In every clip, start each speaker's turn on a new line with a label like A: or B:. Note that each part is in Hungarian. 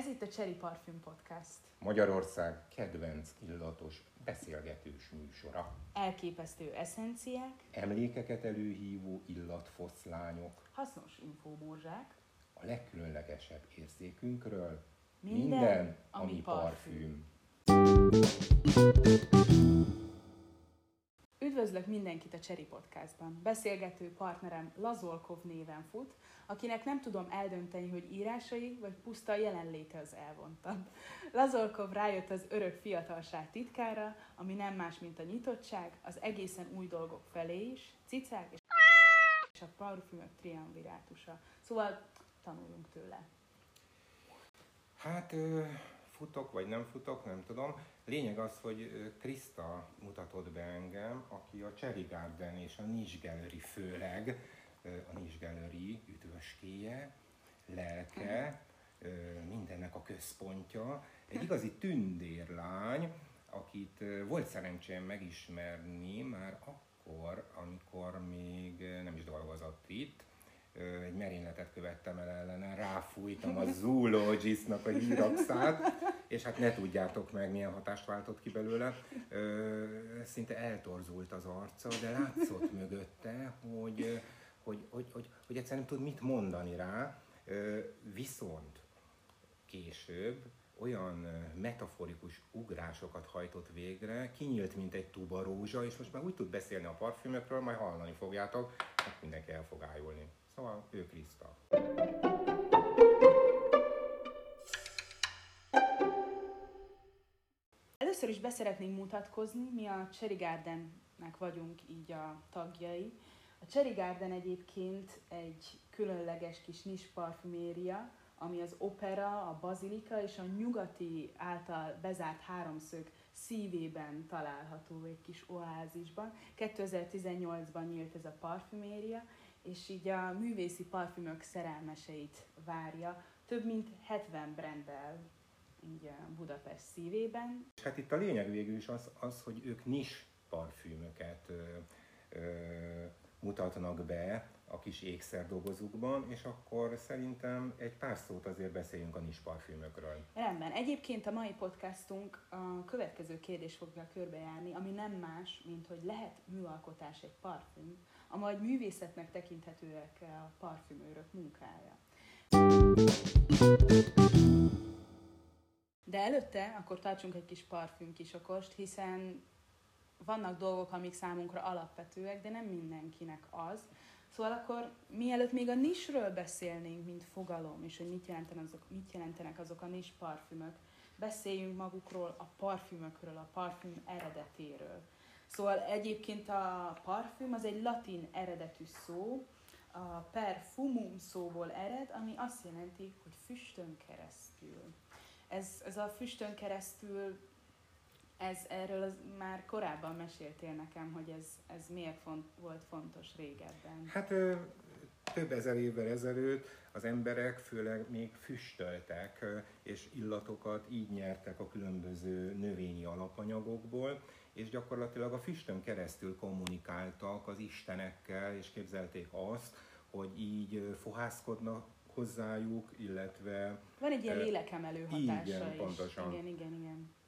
A: Ez itt a Cherry Parfüm Podcast.
B: Magyarország kedvenc illatos beszélgetős műsora.
A: Elképesztő eszenciák,
B: Emlékeket előhívó illatfoszlányok,
A: hasznos infómorzsák,
B: a legkülönlegesebb érzékünkről,
A: Minden,
B: minden,
A: ami
B: ami
A: parfüm.
B: parfüm.
A: Üdvözlök mindenkit a Cherry Podcastban. Beszélgető partnerem Lazolkov néven fut, akinek nem tudom eldönteni, hogy írásai vagy puszta jelenléte az elvontabb. Lazolkov rájött az örök fiatalság titkára, ami nem más, mint a nyitottság, az egészen új dolgok felé is, cicák és a parfümök triumvirátusa. Szóval tanuljunk tőle.
B: Hát futok vagy nem futok, nem tudom. Lényeg az, hogy Krista mutatott be engem, aki a Cherry Garden és a Niche Gallery főleg, a Niche Gallery üdvöskéje, lelke, ö, mindennek a központja. Egy igazi tündérlány, akit volt szerencsém megismerni már akkor, amikor még nem is dolgozott itt. Egy merényletet követtem el ellene, ráfújtam a zoologistnak a hírapszát, és hát ne tudjátok meg, milyen hatást váltott ki belőle. Ö, Szinte eltorzult az arca, de látszott mögötte, hogy, hogy, hogy, hogy, hogy egyszerűen nem tud mit mondani rá. Ö, Viszont később olyan metaforikus ugrásokat hajtott végre, kinyílt, mint egy tuba rózsa, és most már úgy tud beszélni a parfümökről, majd hallani fogjátok, hát mindenki el fog ájulni. Szóval ő Kriszta.
A: Először is beszeretnénk mutatkozni, mi a Cherry Gardennek vagyunk így a tagjai. A Cherry Garden egyébként egy különleges kis nis parfüméria, ami az opera, a bazilika és a nyugati által bezárt háromszög szívében található egy kis oázisban. 2018-ban nyílt ez a parfüméria, és így a művészi parfümök szerelmeseit várja. Több mint 70 branddel így Budapest szívében.
B: És hát itt a lényeg végül is az, az hogy ők nis parfümöket ö, ö, mutatnak be a kis ékszerdobozukban, és akkor szerintem egy pár szót azért beszéljünk a nis parfümökről.
A: Rendben. Egyébként a mai podcastunk a következő kérdés fogja körbejárni, ami nem más, mint hogy lehet műalkotás egy parfüm, a majd művészetnek tekinthetőek a parfümőrök munkája. De előtte akkor tartsunk egy kis parfüm kisokost, hiszen vannak dolgok, amik számunkra alapvetőek, de nem mindenkinek az. Szóval akkor mielőtt még a nisről beszélnénk, mint fogalom, és hogy mit jelentenek azok, mit jelentenek azok a nis parfümök, beszéljünk magukról, a parfümökről, a parfüm eredetéről. Szóval egyébként a parfüm az egy latin eredetű szó, a perfumum szóból ered, ami azt jelenti, hogy füstön keresztül. Ez, ez a füstön keresztül, ez, erről az, már korábban meséltél nekem, hogy ez, ez miért font, volt fontos régebben.
B: Hát több ezer évvel ezelőtt az emberek főleg még füstöltek, és illatokat így nyertek a különböző növényi alapanyagokból, és gyakorlatilag a füstön keresztül kommunikáltak az istenekkel, és képzelték azt, hogy így fohászkodnak hozzájuk, illetve
A: Van egy ilyen lélekemelő
B: igen,
A: hatása is.
B: pontosan.
A: Igen, igen, igen.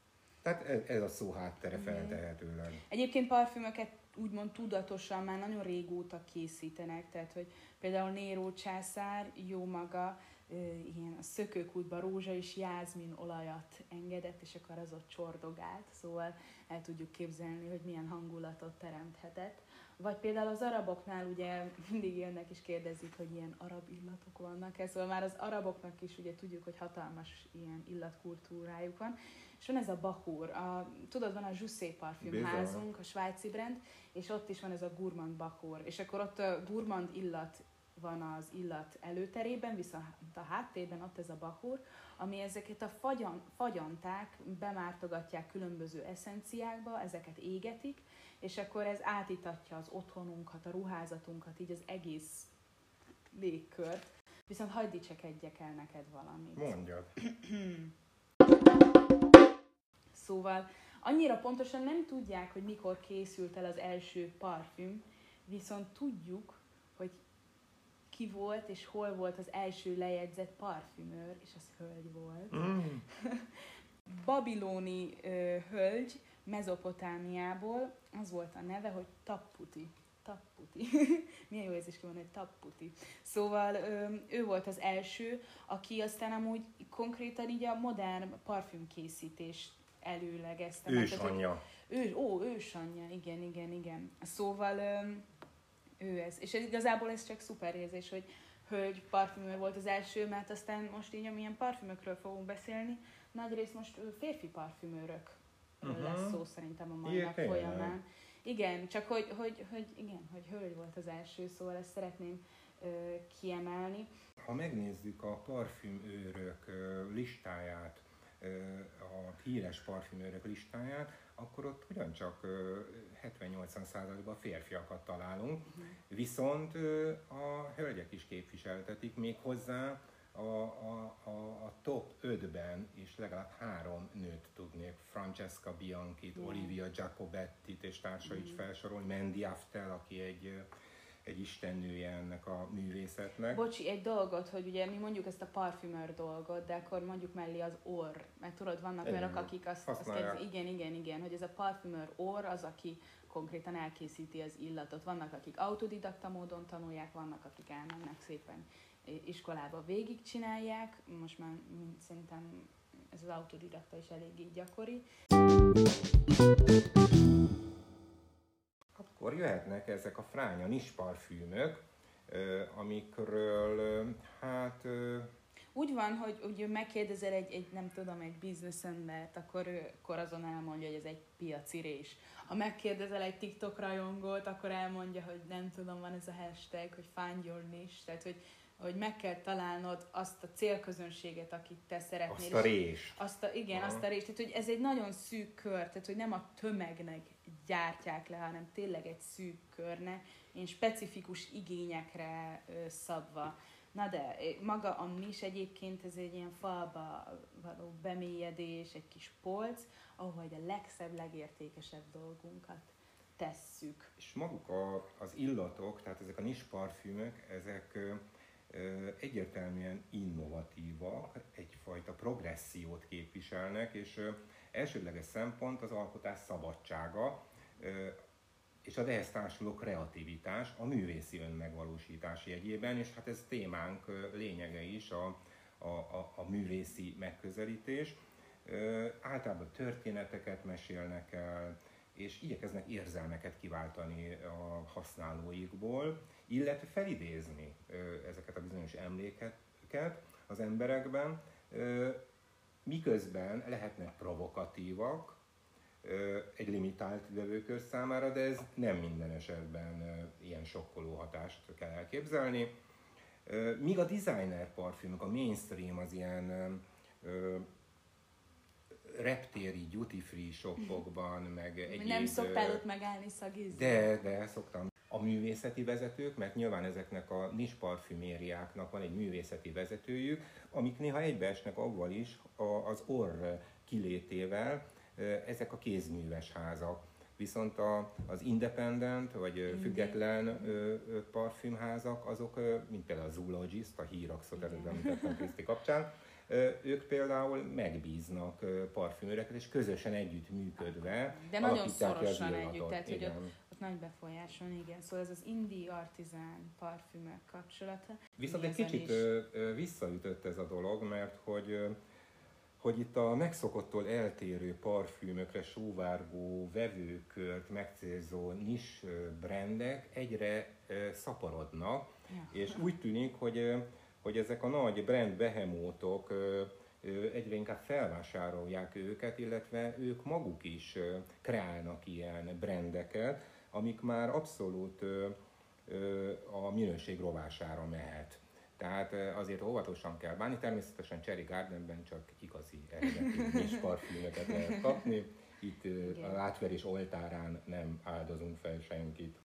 B: Tehát ez, ez a szó háttere
A: Mhm.
B: feltehetőleg.
A: Egyébként parfümöket úgymond tudatosan már nagyon régóta készítenek, tehát hogy például Néró császár jó maga ilyen a szökőkútba rózsa és jázmin olajat engedett, és akkor az ott csordogált, szóval el tudjuk képzelni, hogy milyen hangulatot teremthetett. Vagy például az araboknál ugye mindig jönnek és kérdezik, hogy ilyen arab illatok vannak -e. szóval már az araboknak is ugye tudjuk, hogy hatalmas ilyen illatkultúrájuk van. És van ez a Bahur, a, tudod, van a Jussé parfümházunk, a svájci brand, és ott is van ez a Gourmand Bahur, és akkor ott a Gourmand illat van az illat előterében, viszont a háttérben ott ez a Bahur, ami ezeket a fagyan, fagyanták bemártogatják különböző eszenciákba, ezeket égetik, és akkor ez átítatja az otthonunkat, a ruházatunkat, így az egész légkört. Viszont hagyd dicsekedjek el neked valamit.
B: Mondjad.
A: Szóval annyira pontosan nem tudják, hogy mikor készült el az első parfüm, viszont tudjuk, hogy ki volt, és hol volt az első lejegyzett parfümőr, és az hölgy volt.
B: Mm.
A: Babiloni ö, hölgy Mezopotámiából, az volt a neve, hogy Tapputi. Tapputi. Milyen jó érzés van, hogy Tapputi. Szóval ö, ő volt az első, aki aztán amúgy konkrétan így a modern parfümkészítést előlegezte.
B: Ősanyja.
A: ő, ó, ősanyja, igen, igen, igen. Szóval ő ez. És ez igazából ez csak szuper érzés, hogy hölgy parfümőr volt az első, mert aztán most így, amilyen parfümökről fogunk beszélni, nagyrészt most férfi parfümőrök uh
B: Mhm.
A: lesz szó szerintem a mai nap folyamán. Igen, csak hogy, hogy, hogy, igen, hogy hölgy volt az első, szóval ezt szeretném ö, kiemelni.
B: Ha megnézzük a parfümőrök ö, listáját, a híres parfümőrök listáját, akkor ott ugyancsak ö, 70-80%-ban férfiakat találunk, viszont ö, a hölgyek is képviseltetik, még hozzá a, a, a, a top 5-ben is legalább három nőt tudnék, Francesca Bianchi-t. Olivia Giacobetti-t és társait
A: Mhm.
B: felsorolni, Mandy Aftel, aki egy, egy istennője ennek a művészetnek.
A: Bocsi, egy dolgot, hogy ugye mi mondjuk ezt a parfümőr dolgot, de akkor mondjuk mellé az orr. Mert tudod, vannak
B: Igen,
A: olyanok, akik azt, azt kezd, igen, igen, igen, hogy ez a parfümőr orr az, aki konkrétan elkészíti az illatot. Vannak, akik autodidakta módon tanulják, vannak, akik elmennek szépen iskolába végigcsinálják. Most már szerintem ez az autodidakta is eléggé gyakori.
B: Akkor jöhetnek ezek a fránya nisparfűmök, ö, amikről hát
A: Úgy van, hogy ugye megkérdezel egy, egy, nem tudom, egy bizniszembert, akkor akkor azon elmondja, hogy ez egy piaci rés. Ha megkérdezel egy TikTok rajongót, akkor elmondja, hogy nem tudom, van ez a hashtag, hogy find your niche, tehát hogy, hogy meg kell találnod azt a célközönséget, akit te szeretnél.
B: azt a
A: és
B: rést.
A: azt a, igen,
B: Aha.
A: azt a részt, tehát hogy ez egy nagyon szűk kör, tehát hogy nem a tömegnek gyártják le, hanem tényleg egy szűk körnek, én specifikus igényekre ö, szabva. Na de maga a nis egyébként ez egy ilyen falba való bemélyedés, egy kis polc, ahol a legszebb, legértékesebb dolgunkat tesszük.
B: És maguk a, az illatok, tehát ezek a nisparfűmök, ezek ö, ö, egyértelműen innovatívak, egyfajta progressziót képviselnek, és elsődleges szempont az alkotás szabadsága, és az ehhez társuló kreativitás a művészi önmegvalósítás jegyében, és hát ez témánk lényege is, a, a, a, a művészi megközelítés. Általában történeteket mesélnek el, és igyekeznek érzelmeket kiváltani a használóikból, illetve felidézni ezeket a bizonyos emlékeket az emberekben, miközben lehetnek provokatívak egy limitált vevőkör számára, de ez nem minden esetben ilyen sokkoló hatást kell elképzelni. Míg a designer parfümök, a mainstream az ilyen reptéri duty free shopokban, meg egyéb...
A: nem szoktál ott megállni szagizni?
B: de, de szoktam. A művészeti vezetők, mert nyilván ezeknek a nis parfümériáknak van egy művészeti vezetőjük, amik néha egybeesnek avval is a, az orr kilétével, ezek a kézműves házak. Viszont a, az independent, vagy független parfümházak, azok, mint például a Zoologist, a híraxot előbb említettem Kriszti kapcsán, ők például megbíznak parfümőreket, és közösen együtt működve
A: De nagyon szorosan együtt, tehát hogy
B: Igen.
A: ott nagy befolyás van, igen. Szóval ez az indie artizán parfümök kapcsolata.
B: Viszont egy kicsit ö, ö, visszaütött ez a dolog, mert hogy, ö, hogy itt a megszokottól eltérő parfümökre sóvárgó vevőkört megcélzó nis ö, brandek egyre szaporodnak,
A: Ja.
B: és úgy tűnik, hogy, hogy ezek a nagy brand behemótok egyre inkább felvásárolják őket, illetve ők maguk is kreálnak ilyen brandeket, amik már abszolút a minőség rovására mehet. Tehát azért óvatosan kell bánni, természetesen Cherry Gardenben csak igazi eredeti kis parfümöket lehet kapni. Itt
A: Igen.
B: a átverés oltárán nem áldozunk fel senkit.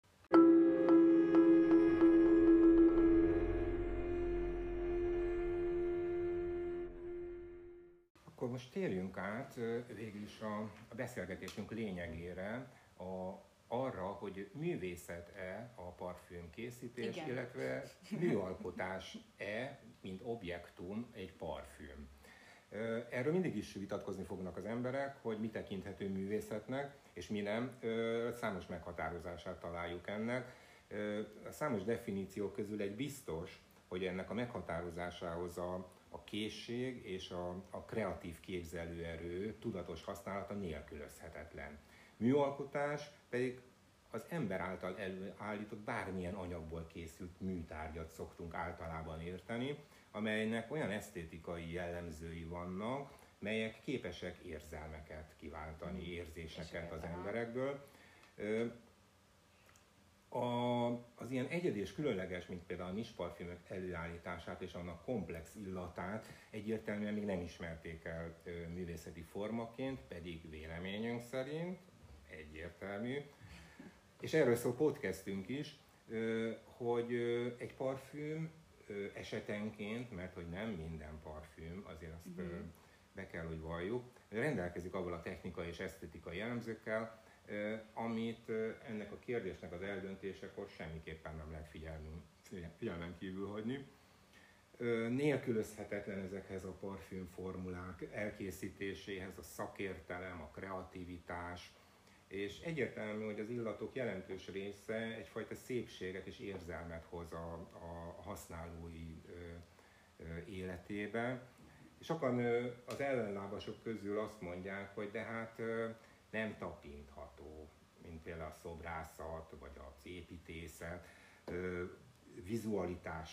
B: most térjünk át végül is a beszélgetésünk lényegére, a arra, hogy művészet-e a parfüm készítés, Igen. illetve műalkotás-e, mint objektum egy parfüm. Erről mindig is vitatkozni fognak az emberek, hogy mi tekinthető művészetnek, és mi nem. Számos meghatározását találjuk ennek. A számos definíció közül egy biztos, hogy ennek a meghatározásához a, a készség és a, a kreatív képzelőerő tudatos használata nélkülözhetetlen. Műalkotás pedig az ember által előállított bármilyen anyagból készült műtárgyat szoktunk általában érteni, amelynek olyan esztétikai jellemzői vannak, melyek képesek érzelmeket kiváltani, hmm. érzéseket az emberekből. A, az ilyen egyedi és különleges, mint például a nisparfümök előállítását és annak komplex illatát egyértelműen még nem ismerték el művészeti formaként, pedig véleményünk szerint egyértelmű. És erről szól podcastünk is, hogy egy parfüm esetenként, mert hogy nem minden parfüm, azért azt mm. be kell, hogy valljuk, rendelkezik abban a technikai és esztetikai jellemzőkkel, amit ennek a kérdésnek az eldöntésekor semmiképpen nem lehet figyelmen kívül hagyni. Nélkülözhetetlen ezekhez a parfümformulák elkészítéséhez a szakértelem, a kreativitás, és egyértelmű, hogy az illatok jelentős része egyfajta szépséget és érzelmet hoz a, a használói ö, ö, életébe. Sokan ö, az ellenlábasok közül azt mondják, hogy de hát ö, nem tapintható, mint például a szobrászat vagy az építészet, ö, vizualitás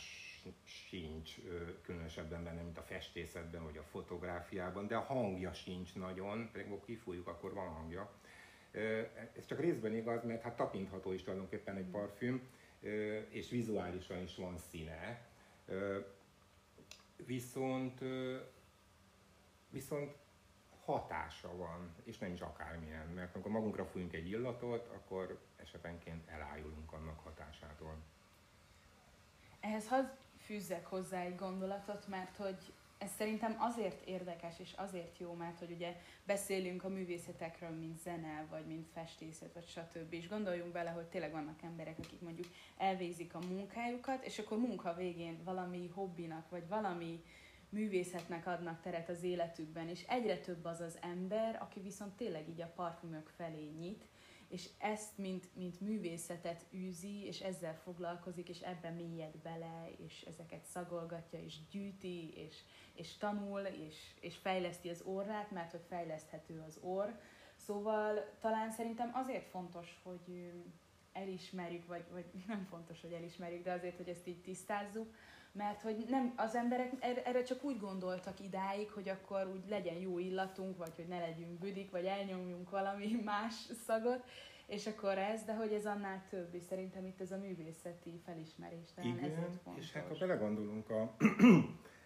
B: sincs különösebben benne, mint a festészetben vagy a fotográfiában, de a hangja sincs nagyon, pedig ha kifújjuk, akkor van hangja ez csak részben igaz, mert hát tapintható is tulajdonképpen egy parfüm, és vizuálisan is van színe. Viszont, viszont hatása van, és nem is akármilyen, mert amikor magunkra fújunk egy illatot, akkor esetenként elájulunk annak hatásától.
A: Ehhez hadd fűzzek hozzá egy gondolatot, mert hogy ez szerintem azért érdekes és azért jó, mert hogy ugye beszélünk a művészetekről, mint zene, vagy mint festészet, vagy stb. És gondoljunk bele, hogy tényleg vannak emberek, akik mondjuk elvégzik a munkájukat, és akkor munka végén valami hobbinak, vagy valami művészetnek adnak teret az életükben, és egyre több az az ember, aki viszont tényleg így a parfümök felé nyit, és ezt, mint, mint művészetet űzi, és ezzel foglalkozik, és ebben mélyed bele, és ezeket szagolgatja, és gyűjti, és, és tanul, és, és fejleszti az orrát, mert hogy fejleszthető az orr. Szóval talán szerintem azért fontos, hogy elismerjük, vagy, vagy nem fontos, hogy elismerjük, de azért, hogy ezt így tisztázzuk, mert hogy nem, az emberek erre csak úgy gondoltak idáig, hogy akkor úgy legyen jó illatunk, vagy hogy ne legyünk büdik, vagy elnyomjunk valami más szagot, és akkor ez, de hogy ez annál több, és szerintem itt ez a művészeti felismerés, talán Igen, ezért fontos.
B: és hát ha belegondolunk, a,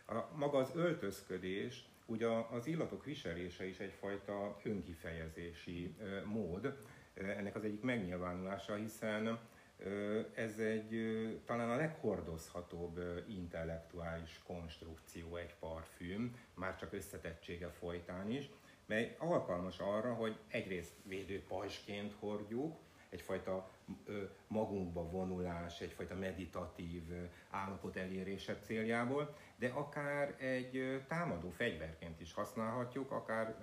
B: a, maga az öltözködés, ugye az illatok viselése is egyfajta önkifejezési mód, ennek az egyik megnyilvánulása, hiszen ez egy talán a leghordozhatóbb intellektuális konstrukció egy parfüm, már csak összetettsége folytán is, mely alkalmas arra, hogy egyrészt védő pajsként hordjuk, egyfajta magunkba vonulás, egyfajta meditatív állapot elérése céljából, de akár egy támadó fegyverként is használhatjuk, akár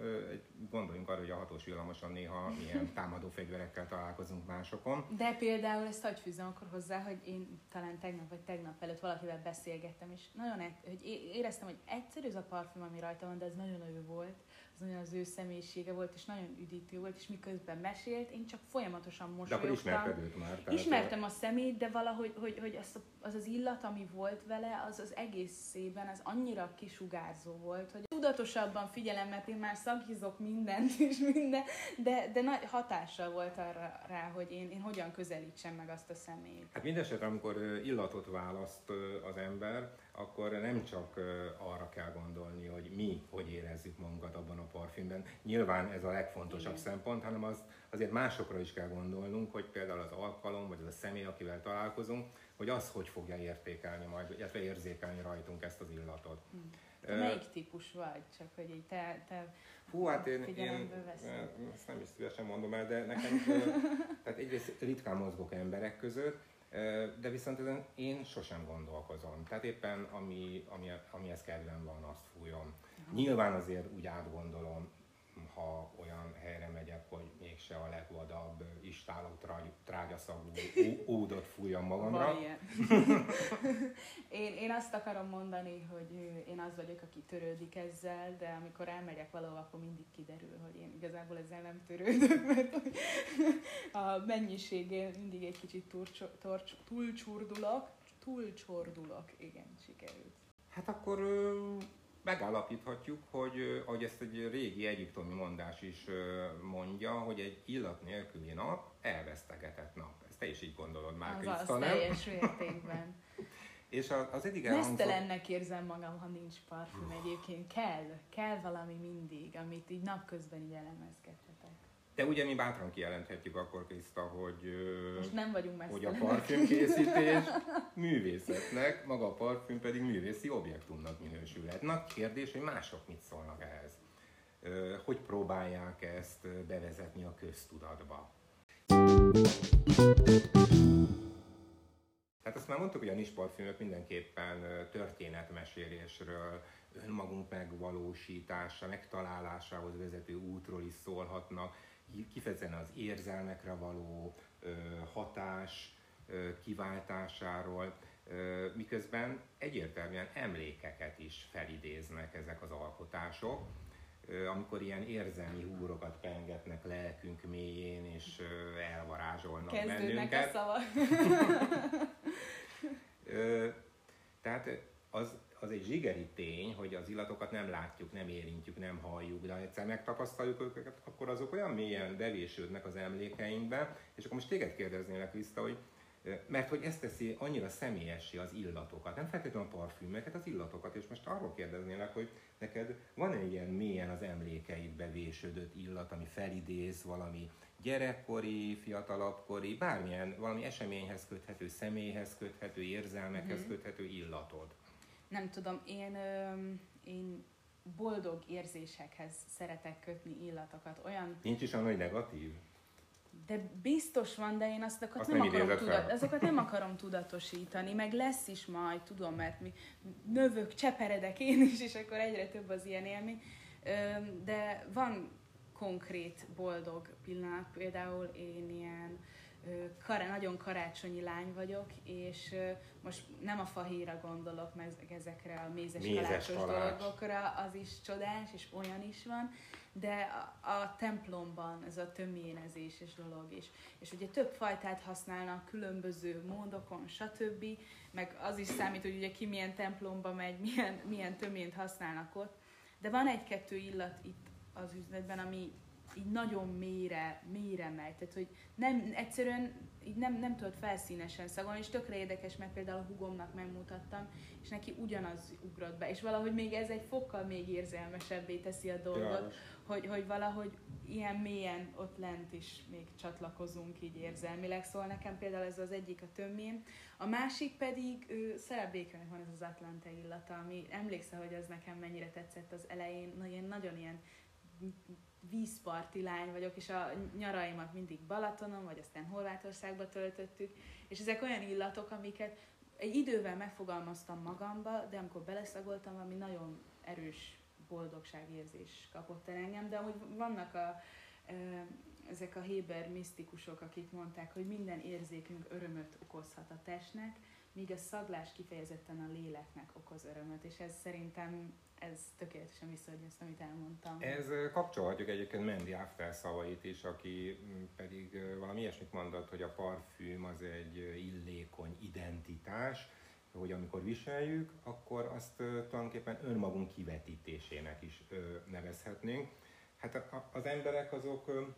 B: gondoljunk arra, hogy a hatós villamosan néha milyen támadó fegyverekkel találkozunk másokon.
A: De például ezt hogy fűzöm akkor hozzá, hogy én talán tegnap vagy tegnap előtt valakivel beszélgettem, és nagyon, hogy éreztem, hogy egyszerű ez a parfüm, ami rajta van, de ez nagyon ő volt az olyan az ő személyisége volt, és nagyon üdítő volt, és miközben mesélt, én csak folyamatosan mosolyogtam. De akkor
B: ismerted már?
A: Ismertem a szemét, de valahogy hogy, hogy az, az az illat, ami volt vele, az az egészében, az annyira kisugárzó volt, hogy tudatosabban figyelem, mert én már szakizok mindent és minden, de, de nagy hatással volt arra rá, hogy én, én hogyan közelítsem meg azt a személyt.
B: Hát mindesetre, amikor illatot választ az ember, akkor nem csak arra kell gondolni, hogy mi hogy érezzük magunkat abban a parfümben. Nyilván ez a legfontosabb Igen. szempont, hanem az, azért másokra is kell gondolnunk, hogy például az alkalom, vagy az a személy, akivel találkozunk, hogy az hogy fogja értékelni majd, illetve érzékelni rajtunk ezt az illatot. Hmm.
A: Te melyik típus vagy? Csak hogy így te, te
B: Hú, hát én, én ezt nem is szívesen mondom el, de nekem, tehát egyrészt ritkán mozgok emberek között, de viszont ezen én sosem gondolkozom. Tehát éppen ami, ami, amihez kedvem van, azt fújom. Nyilván azért úgy átgondolom, ha olyan helyre megyek, hogy mégse a legvadabb istáló trágyaszagú ódot fújjam magamra.
A: én, én azt akarom mondani, hogy én az vagyok, aki törődik ezzel, de amikor elmegyek valahol, akkor mindig kiderül, hogy én igazából ezzel nem törődök, mert a mennyiségén mindig egy kicsit túlcsordulok, túlcsordulok, igen, sikerült.
B: Hát akkor megállapíthatjuk, hogy ahogy ezt egy régi egyiptomi mondás is mondja, hogy egy illat nélküli nap elvesztegetett nap. Ezt te is így gondolod már,
A: Kriszta, nem? teljes mértékben.
B: És az eddig
A: elhangzott... Mesztelennek érzem magam, ha nincs parfüm egyébként. Kell, kell valami mindig, amit így napközben így elemezgethetek.
B: De ugye mi bátran kijelenthetjük akkor, Kriszta, hogy,
A: Most nem vagyunk
B: hogy a parfümkészítés művészetnek, maga a parfüm pedig művészi objektumnak minősülhet. Na kérdés, hogy mások mit szólnak ehhez? Hogy próbálják ezt bevezetni a köztudatba? Tehát azt már mondtuk, hogy a nisparfümök mindenképpen történetmesélésről, önmagunk megvalósítása, megtalálásához vezető útról is szólhatnak, kifejezetten az érzelmekre való hatás kiváltásáról, miközben egyértelműen emlékeket is felidéznek ezek az alkotások, amikor ilyen érzelmi húrokat pengetnek lelkünk mélyén, és elvarázsolnak
A: Kezdődnek bennünket. a szavak.
B: Tehát az az egy zsigeri tény, hogy az illatokat nem látjuk, nem érintjük, nem halljuk, de ha egyszer megtapasztaljuk őket, akkor azok olyan mélyen bevésődnek az emlékeinkbe, és akkor most téged kérdeznélek vissza, hogy mert hogy ezt teszi annyira személyessé az illatokat, nem feltétlenül a parfümeket, az illatokat, és most arról kérdeznélek, hogy neked van-e ilyen mélyen az emlékeidbe vésődött illat, ami felidéz valami gyerekkori, fiatalabbkori, bármilyen valami eseményhez köthető, személyhez köthető, érzelmekhez mm-hmm. köthető illatod?
A: Nem tudom, én, én boldog érzésekhez szeretek kötni illatokat. Olyan...
B: Nincs is olyan, hogy negatív?
A: De biztos van, de én azt, azt nem, nem akarom tudat, azokat nem akarom tudatosítani, meg lesz is majd, tudom, mert mi növök, cseperedek én is, és akkor egyre több az ilyen élmény. De van konkrét boldog pillanat, például én ilyen kar- nagyon karácsonyi lány vagyok, és most nem a fahéra gondolok, meg ezekre a mézes, mézes kalácsos kalács. dolgokra, az is csodás, és olyan is van, de a, a templomban ez a töménezéses dolog is. És ugye több fajtát használnak különböző módokon, stb. Meg az is számít, hogy ugye ki milyen templomba megy, milyen, milyen tömént használnak ott. De van egy-kettő illat itt az üzletben, ami így nagyon mélyre, mélyre megy. Tehát, hogy nem, egyszerűen így nem, nem tudod felszínesen szagolni, és tökre érdekes, mert például a hugomnak megmutattam, és neki ugyanaz ugrott be, és valahogy még ez egy fokkal még érzelmesebbé teszi a dolgot, hogy, hogy valahogy ilyen mélyen ott lent is még csatlakozunk így érzelmileg, szóval nekem például ez az egyik a tömmén. A másik pedig ő, szerepéknek van ez az Atlante illata, ami emlékszel, hogy az nekem mennyire tetszett az elején, nagyon, nagyon ilyen vízparti lány vagyok, és a nyaraimat mindig Balatonon, vagy aztán Horvátországba töltöttük, és ezek olyan illatok, amiket egy idővel megfogalmaztam magamba, de amikor beleszagoltam, ami nagyon erős boldogságérzés kapott el engem, de amúgy vannak a, ezek a Héber misztikusok, akik mondták, hogy minden érzékünk örömöt okozhat a testnek, míg a szaglás kifejezetten a léleknek okoz örömöt, és ez szerintem ez tökéletesen visszaadja ezt, amit elmondtam.
B: Ez kapcsolhatjuk egyébként Mandy After szavait is, aki mm, pedig valami ilyesmit mondott, hogy a parfüm az egy illékony identitás, hogy amikor viseljük, akkor azt tulajdonképpen önmagunk kivetítésének is nevezhetnénk. Hát az emberek azok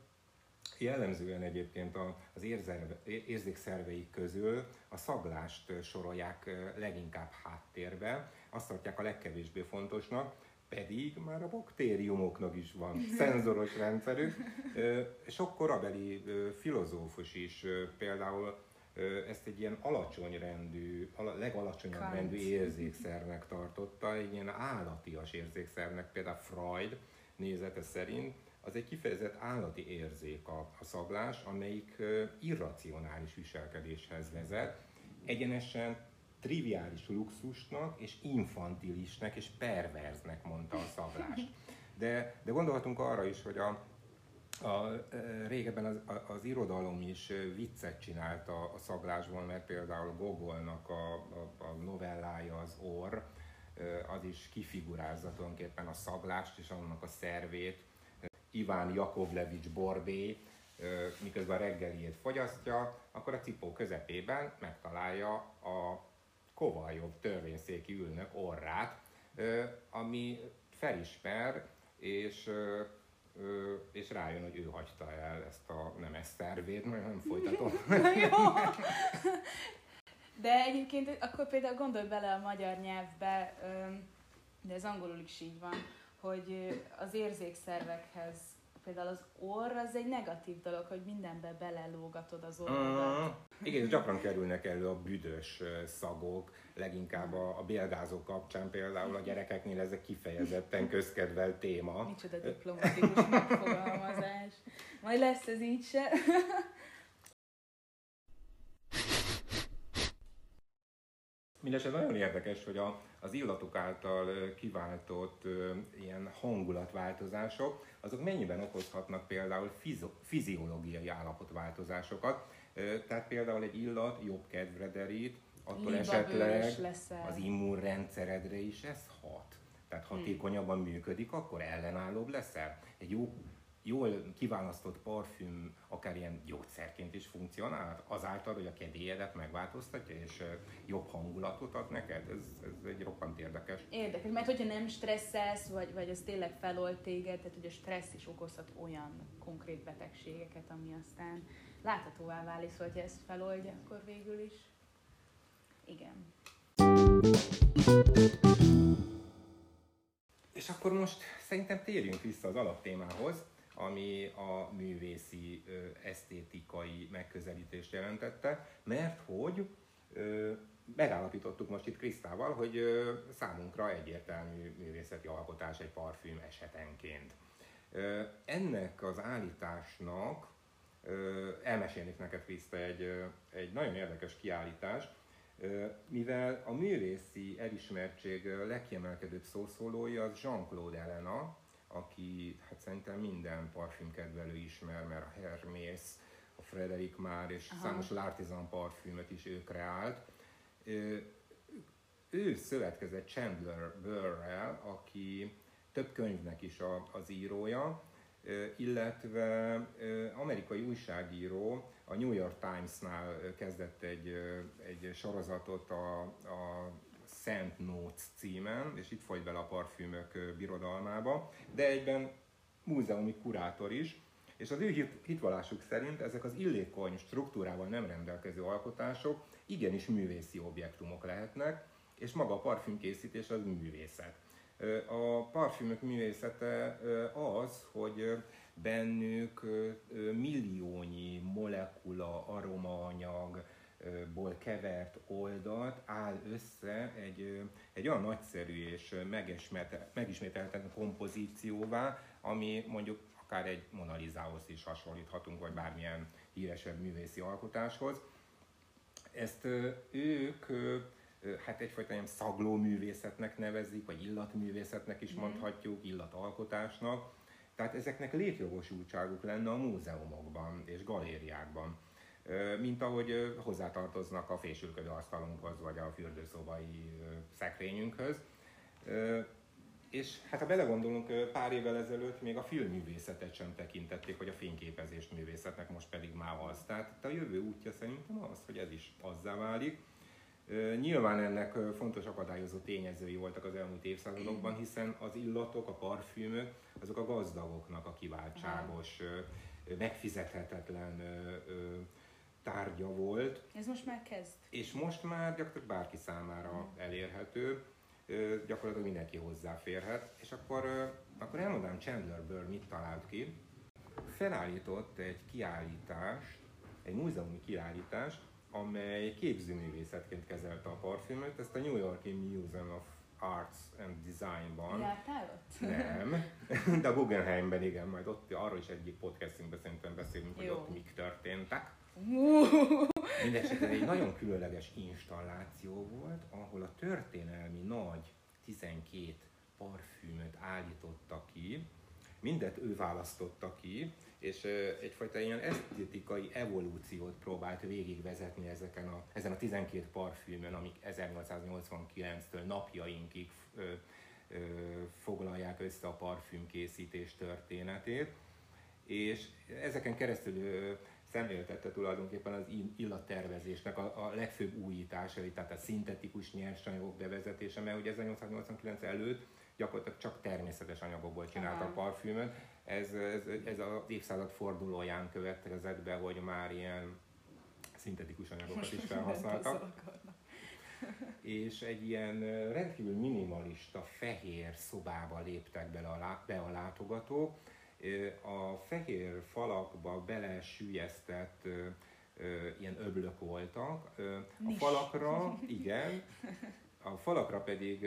B: Jellemzően egyébként az érzelve, érzékszerveik közül a szaglást sorolják leginkább háttérbe, azt tartják a legkevésbé fontosnak, pedig már a baktériumoknak is van szenzoros rendszerük. Sok korabeli filozófus is például ezt egy ilyen alacsony rendű, legalacsonyabb Kant. rendű érzékszernek tartotta, egy ilyen állatias érzékszernek, például Freud nézete szerint, az egy kifejezett állati érzék a, a szaglás, amelyik irracionális viselkedéshez vezet, egyenesen triviális luxusnak és infantilisnek és perverznek mondta a szaglást. De, de gondolhatunk arra is, hogy a, a, régebben az, az irodalom is viccet csinált a, a szaglásból, mert például Gogolnak a, a, a novellája az Orr, az is kifigurázza tulajdonképpen a szaglást és annak a szervét. Iván Jakovlevics Borbé, miközben reggeliét fogyasztja, akkor a cipó közepében megtalálja a Kovaljov törvényszéki ülnök orrát, ami felismer, és és rájön, hogy ő hagyta el ezt a nemes szervét, mert nem folytatom. Jó.
A: De egyébként akkor például gondolj bele a magyar nyelvbe, de ez angolul is így van, hogy az érzékszervekhez például az orr az egy negatív dolog, hogy mindenbe belelógatod az orrodat. Mm,
B: igen, gyakran kerülnek elő a büdös szagok, leginkább a, a bélgázok kapcsán például a gyerekeknél ez egy kifejezetten közkedvel téma.
A: Micsoda diplomatikus megfogalmazás. Majd lesz ez így se.
B: Mindenesetre nagyon érdekes, hogy a, az illatok által kiváltott ilyen hangulatváltozások, azok mennyiben okozhatnak például fizo- fiziológiai állapotváltozásokat. Tehát például egy illat jobb kedvre derít, attól Liba esetleg az immunrendszeredre is ez hat. Tehát hmm. hatékonyabban működik, akkor ellenállóbb leszel. Egy jó jól kiválasztott parfüm akár ilyen gyógyszerként is funkcionál, azáltal, hogy a kedélyedet megváltoztatja, és jobb hangulatot ad neked, ez, ez egy roppant érdekes.
A: Érdekes, mert hogyha nem stresszelsz, vagy, vagy az tényleg felold téged, tehát hogy a stressz is okozhat olyan konkrét betegségeket, ami aztán láthatóvá válik, szóval, hogyha ezt feloldja, akkor végül is igen.
B: És akkor most szerintem térjünk vissza az alaptémához, ami a művészi, esztétikai megközelítést jelentette, mert hogy megállapítottuk most itt Krisztával, hogy számunkra egyértelmű művészeti alkotás egy parfüm esetenként. Ennek az állításnak elmesélnék neked Kriszta egy, egy nagyon érdekes kiállítás, mivel a művészi elismertség legkiemelkedőbb szószólója az Jean-Claude Elena, aki hát szerintem minden parfümkedvelő ismer, mert a Hermès, a Frederic Már és Aha. számos L'Artisan parfümöt is ő kreált. Ő szövetkezett Chandler Burrell, aki több könyvnek is a, az írója, illetve amerikai újságíró a New York Times-nál kezdett egy, egy sorozatot a, a Szent Notes címen, és itt folyt bele a parfümök birodalmába, de egyben múzeumi kurátor is, és az ő hitvallásuk szerint ezek az illékony struktúrával nem rendelkező alkotások igenis művészi objektumok lehetnek, és maga a parfümkészítés az művészet. A parfümök művészete az, hogy bennük milliónyi molekula, aromaanyag, ból kevert oldalt áll össze egy, egy olyan nagyszerű és megismételten kompozícióvá, ami mondjuk akár egy Monalizához is hasonlíthatunk, vagy bármilyen híresebb művészi alkotáshoz. Ezt ők hát egyfajta ilyen szagló művészetnek nevezik, vagy illatművészetnek is mondhatjuk, illatalkotásnak. Tehát ezeknek létjogosultságuk lenne a múzeumokban és galériákban mint ahogy hozzátartoznak a fésülködő asztalunkhoz, vagy a fürdőszobai szekrényünkhöz. És hát ha belegondolunk, pár évvel ezelőtt még a filmművészetet sem tekintették, hogy a fényképezést művészetnek, most pedig már az. Tehát a jövő útja szerintem az, hogy ez is azzá válik. Nyilván ennek fontos akadályozó tényezői voltak az elmúlt évszázadokban, hiszen az illatok, a parfümök, azok a gazdagoknak a kiváltságos, megfizethetetlen tárgya volt.
A: Ez most már kezd.
B: És most már gyakorlatilag bárki számára mm. elérhető. gyakorlatilag mindenki hozzáférhet. És akkor, akkor elmondám Chandlerből mit talált ki. Felállított egy kiállítást, egy múzeumi kiállítást, amely képzőművészetként kezelte a parfümöt. Ezt a New Yorki Museum of Arts and Design-ban.
A: Jártál ott?
B: Nem, de a Guggenheimben igen, majd ott arról is egyik podcastünkben szerintem beszélünk, hogy
A: Jó.
B: ott mik történtek. Mindenesetre egy nagyon különleges installáció volt, ahol a történelmi nagy 12 parfümöt állította ki, mindet ő választotta ki, és egyfajta ilyen esztétikai evolúciót próbált végigvezetni ezeken a, ezen a 12 parfümön, amik 1889-től napjainkig ö, ö, foglalják össze a parfümkészítés történetét. És ezeken keresztül szemléltette tulajdonképpen az ill- illattervezésnek a, a legfőbb újításai, tehát a szintetikus nyersanyagok bevezetése, mert ugye 1889 előtt gyakorlatilag csak természetes anyagokból csinálta a
A: Aha.
B: parfümöt. Ez, ez, ez az évszázad fordulóján következett be, hogy már ilyen szintetikus anyagokat is felhasználtak és egy ilyen rendkívül minimalista fehér szobába léptek bele a, be a látogatók. A fehér falakba belesülyeztett ilyen öblök voltak. A falakra, igen, a falakra pedig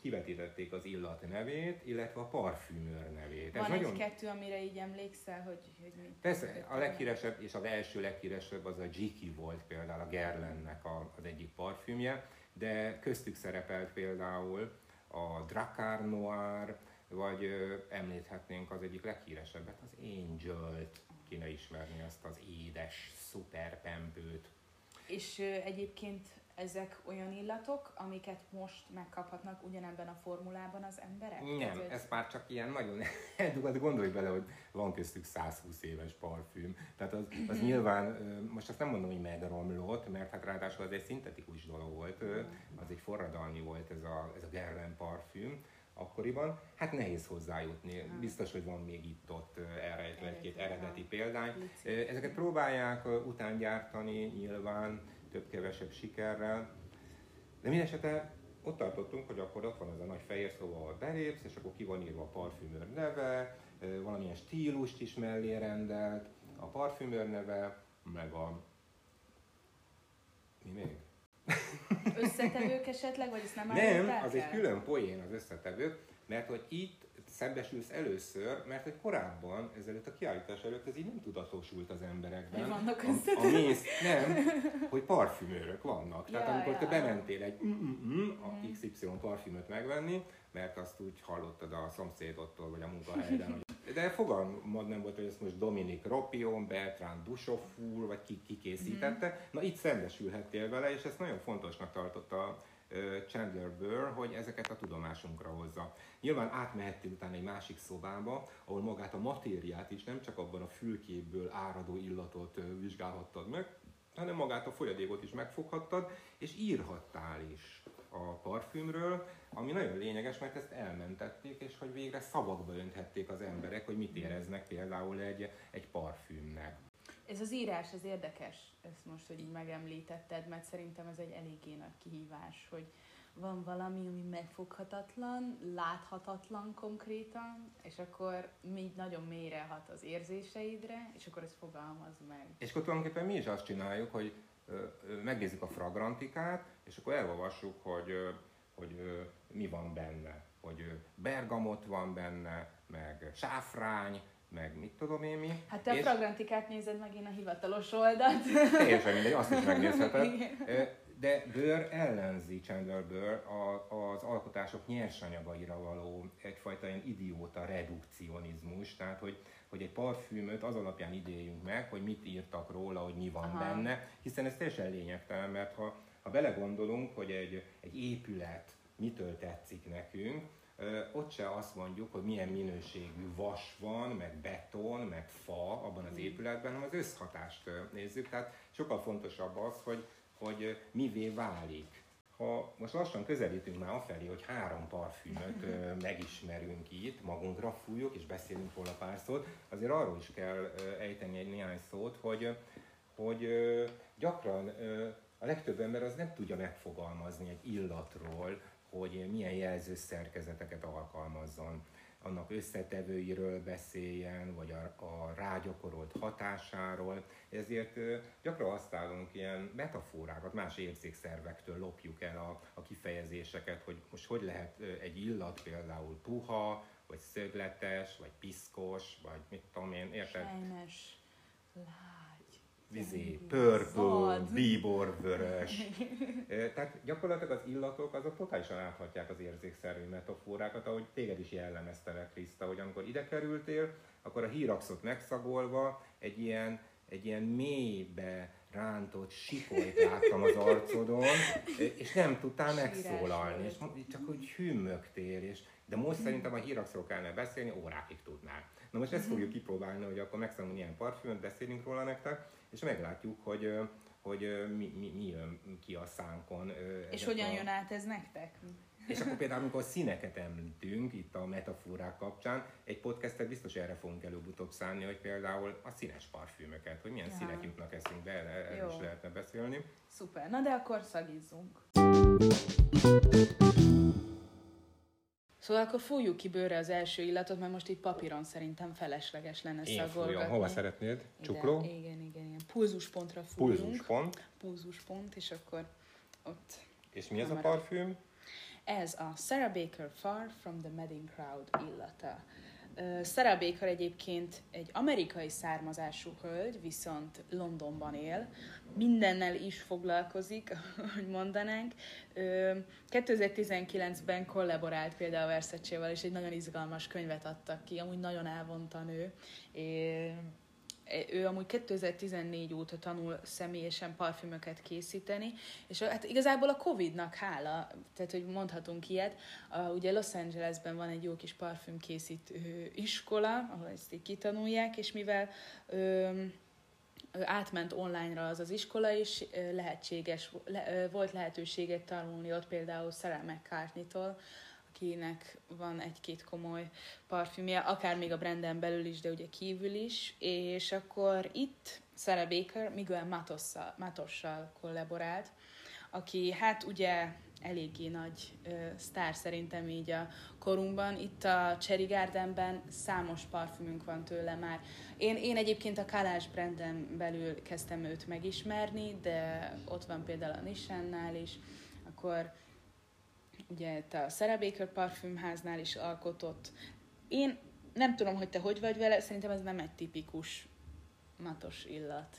B: kivetítették az illat nevét, illetve a parfümőr nevét.
A: Van egy-kettő, amire így emlékszel, hogy, hogy mi?
B: Persze, a leghíresebb és az első leghíresebb az a Jiki volt például, a Guerlainnek a, az egyik parfümje, de köztük szerepelt például a Dracar Noir, vagy ö, említhetnénk az egyik leghíresebbet, az Angel-t, kéne ismerni ezt az édes, szuper pempőt.
A: És ö, egyébként ezek olyan illatok, amiket most megkaphatnak ugyanebben a formulában az emberek?
B: Nem,
A: Tehát, hogy-
B: ez már csak ilyen nagyon eldugott, gondolj bele, hogy van köztük 120 éves parfüm. Tehát az, az nyilván, ö, most azt nem mondom, hogy megromlott, mert hát ráadásul az egy szintetikus dolog volt, ö, az egy forradalmi volt ez a, ez a Guerlain parfüm akkoriban. Hát nehéz hozzájutni, biztos, hogy van még itt-ott elrejtve egy-két
A: Eredeti,
B: példány. Ezeket próbálják ö, után gyártani nyilván több-kevesebb sikerrel, de mindesetre ott tartottunk, hogy akkor ott van ez a nagy fehér szoba, ahol belépsz, és akkor ki van írva a parfümőr neve, valamilyen stílust is mellé rendelt, a parfümőr neve, meg a... Mi még?
A: Összetevők esetleg, vagy ezt nem
B: Nem, az egy
A: el?
B: külön poén az összetevők, mert hogy itt szembesülsz először, mert hogy korábban, ezelőtt a kiállítás előtt ez így nem tudatosult az emberekben.
A: Hogy vannak
B: a, a mész, nem, hogy parfümőrök vannak. Tehát
A: Ja,
B: amikor te
A: ja.
B: bementél egy mm-mm, a
A: Mhm.
B: XY parfümöt megvenni, mert azt úgy hallottad a szomszédodtól vagy a munkahelyeden, de fogalmad nem volt, hogy ezt most Dominik Ropion, Bertrand Duchaufour, vagy ki, ki készítette.
A: Mhm.
B: Na itt szembesülhettél vele, és ezt nagyon fontosnak tartotta Chandler Burr, hogy ezeket a tudomásunkra hozza. Nyilván átmehettél utána egy másik szobába, ahol magát a matériát is nem csak abban a fülkéből áradó illatot vizsgálhattad meg, hanem magát a folyadékot is megfoghattad, és írhattál is a parfümről, ami nagyon lényeges, mert ezt elmentették, és hogy végre szavakba önthették az emberek, hogy mit éreznek például egy, egy parfümnek.
A: Ez az írás, ez érdekes, ezt most, hogy így megemlítetted, mert szerintem ez egy eléggé nagy kihívás, hogy van valami, ami megfoghatatlan, láthatatlan konkrétan, és akkor még nagyon mélyre hat az érzéseidre, és akkor ezt fogalmaz meg.
B: És akkor tulajdonképpen mi is azt csináljuk, hogy megnézzük a fragrantikát, és akkor elolvassuk, hogy, hogy mi van benne. Hogy bergamot van benne, meg sáfrány, meg mit tudom én mi.
A: Hát te a
B: és
A: fragrantikát nézed meg, én a hivatalos oldalt.
B: teljesen mindegy, azt is megnézheted. De Burr ellenzi, Chandler a, az alkotások nyersanyagaira való egyfajta ilyen idióta redukcionizmus, tehát hogy, hogy egy parfümöt az alapján idéljünk meg, hogy mit írtak róla, hogy mi van
A: Aha.
B: Benne, hiszen ez teljesen lényegtelen, mert ha, ha belegondolunk, hogy egy, egy épület mitől tetszik nekünk, ott se azt mondjuk, hogy milyen minőségű vas van, meg beton, meg fa abban az épületben, hanem az összhatást nézzük. Tehát sokkal fontosabb az, hogy, hogy mivé válik. Ha most lassan közelítünk már afelé, hogy három parfümöt megismerünk itt, magunkra fújjuk és beszélünk róla pár szót, azért arról is kell ejteni egy néhány szót, hogy, hogy gyakran a legtöbb ember az nem tudja megfogalmazni egy illatról, hogy milyen jelző szerkezeteket alkalmazzon annak összetevőiről beszéljen, vagy a, a rágyakorolt hatásáról. Ezért gyakran használunk ilyen metaforákat, más érzékszervektől lopjuk el a, a kifejezéseket, hogy most hogy lehet egy illat például puha, vagy szögletes, vagy piszkos, vagy mit tudom én, érted?
A: Sajnos, lágy.
B: Vizé, purple, bíbor, vörös. Tehát gyakorlatilag az illatok azok totálisan áthatják az érzékszervi metaforákat, ahogy téged is jellemeztelek, Kriszta, hogy amikor ide kerültél, akkor a híraxot megszagolva egy ilyen, egy ilyen mélybe rántott sikolyt láttam az arcodon, és nem tudtál megszólalni, és csak úgy hűmögtél, és de most szerintem a híraxról kellene beszélni, órákig tudnál. Na most ezt mhm. fogjuk kipróbálni, hogy akkor megszállunk ilyen parfümöt, beszélünk róla nektek, és meglátjuk, hogy, hogy mi, mi, mi jön ki a szánkon.
A: És hogyan a... jön át ez nektek?
B: És akkor például, amikor színeket említünk itt a metaforák kapcsán, egy podcastet biztos erre fogunk előbb-utóbb szállni, hogy például a színes parfümöket, hogy milyen ja. színek jutnak eszünkbe, erre is lehetne beszélni.
A: Szuper, na de akkor szagizzunk. Szóval akkor fújjuk ki bőre az első illatot, mert most itt papíron szerintem felesleges lenne Én szagolgatni. Fújom.
B: Hova szeretnéd? Csukló?
A: Ide, igen, igen, igen. Pulzuspontra fújunk.
B: Pulzuspont.
A: Pulzuspont, és akkor ott...
B: És mi ez a parfüm?
A: Ez a Sarah Baker Far From The Madding Crowd illata. Sarah Baker egyébként egy amerikai származású hölgy, viszont Londonban él, mindennel is foglalkozik, ahogy mondanánk. 2019-ben kollaborált például Versace-vel, és egy nagyon izgalmas könyvet adtak ki, amúgy nagyon elvonta nő ő amúgy 2014 óta tanul személyesen parfümöket készíteni, és hát igazából a Covid-nak hála, tehát hogy mondhatunk ilyet, a, ugye Los Angelesben van egy jó kis parfümkészítő iskola, ahol ezt így kitanulják, és mivel ö, átment online-ra az az iskola, és lehetséges, le, volt lehetőséget tanulni ott például Sarah McCartney-tól, akinek van egy-két komoly parfümje, akár még a branden belül is, de ugye kívül is, és akkor itt Sarah Baker Miguel Matossal, Matossal kollaborált, aki hát ugye eléggé nagy ö, sztár szerintem így a korunkban. Itt a Cherry Gardenben számos parfümünk van tőle már. Én, én egyébként a Kalás branden belül kezdtem őt megismerni, de ott van például a Nishannál is, akkor ugye te a Sarah Baker parfümháznál is alkotott. Én nem tudom, hogy te hogy vagy vele, szerintem ez nem egy tipikus matos illat.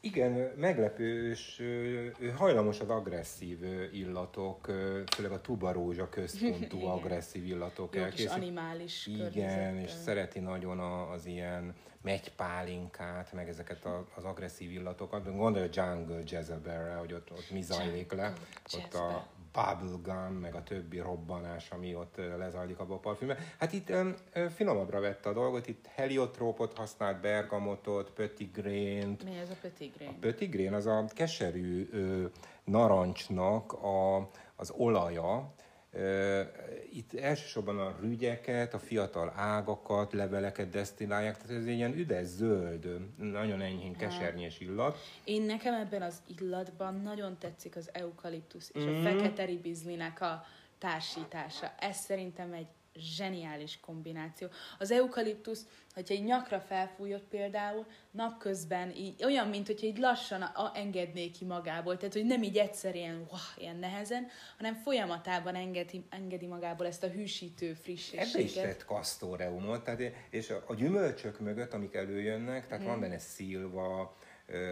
B: Igen, meglepő, és ő hajlamos az agresszív illatok, főleg a tubarózsa központú agresszív illatok
A: Jó kis animális
B: Igen, és szereti nagyon az ilyen megypálinkát, meg ezeket az agresszív illatokat. Gondolj a Jungle Jezebelre, hogy ott, ott mi zajlik le. Ott a bubblegum, meg a többi robbanás, ami ott lezajlik abban a parfümben. Hát itt um, finomabbra vette a dolgot, itt heliotrópot használt, bergamotot, pötigrént.
A: Mi ez a pötigrén? A
B: pötigrén az a keserű ö, narancsnak a, az olaja, itt elsősorban a rügyeket, a fiatal ágakat, leveleket desztillálják, tehát ez egy ilyen üdes zöld, nagyon enyhén kesernyés illat.
A: Én nekem ebben az illatban nagyon tetszik az eukaliptusz és mm. a fekete ribizlinek a társítása. Ez szerintem egy zseniális kombináció. Az eukaliptusz, hogyha egy nyakra felfújott például, napközben így, olyan, mint hogyha így lassan a, engedné ki magából, tehát hogy nem így egyszerűen, wow, ilyen nehezen, hanem folyamatában engedi, engedi magából ezt a hűsítő frissséget.
B: Ebbe is tett kasztóreumot, tehát, és a, a gyümölcsök mögött, amik előjönnek, tehát hmm. van benne szilva,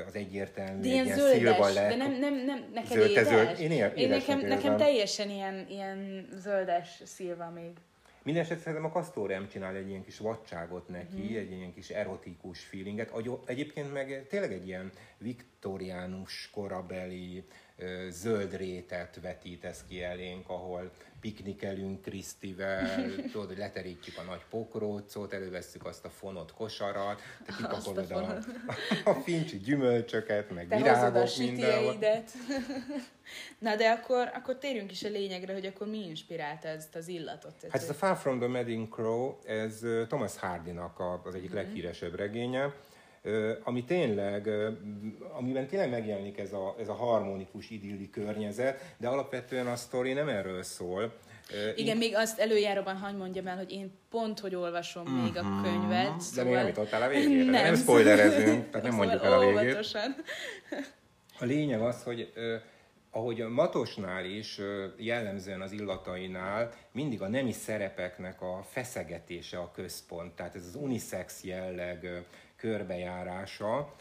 B: az egyértelmű,
A: de ilyen, ilyen zöldes, de nem, nem, nem neked zöld, édes. Zöld.
B: Én, ér,
A: Én nekem, nekem teljesen ilyen, ilyen zöldes szilva még.
B: Mindenesetre szerintem a Castorem csinál egy ilyen kis vadságot neki, mm. egy ilyen kis erotikus feelinget. Egyébként meg tényleg egy ilyen viktoriánus korabeli zöld rétet vetítesz ki elénk, ahol piknikelünk Krisztivel, tudod, leterítjük a nagy pokrócot, elővesszük azt a fonott kosarat, te kipakolod a, a, a fincsi gyümölcsöket, meg te virágok mindenhol.
A: Na de akkor, akkor térjünk is a lényegre, hogy akkor mi inspirálta ezt az illatot?
B: Hát ez a Far From The Madding Crow, ez Thomas Hardy-nak az egyik mm-hmm. leghíresebb regénye, ami tényleg, amiben tényleg megjelenik ez a, ez a harmonikus, idilli környezet, de alapvetően a sztori nem erről szól.
A: Igen, még azt előjáróban hagy mondjam el, hogy én pont, hogy olvasom mm-hmm. még a mhm. könyvet.
B: Szóval... De még nem jutottál a végére. Nem, nem spoilerezünk, tehát nem mondjuk el a végét. Óvatosan. A lényeg az, hogy ahogy a Matosnál is jellemzően az illatainál mindig a nemi szerepeknek a feszegetése a központ, tehát ez az unisex jelleg körbejárása,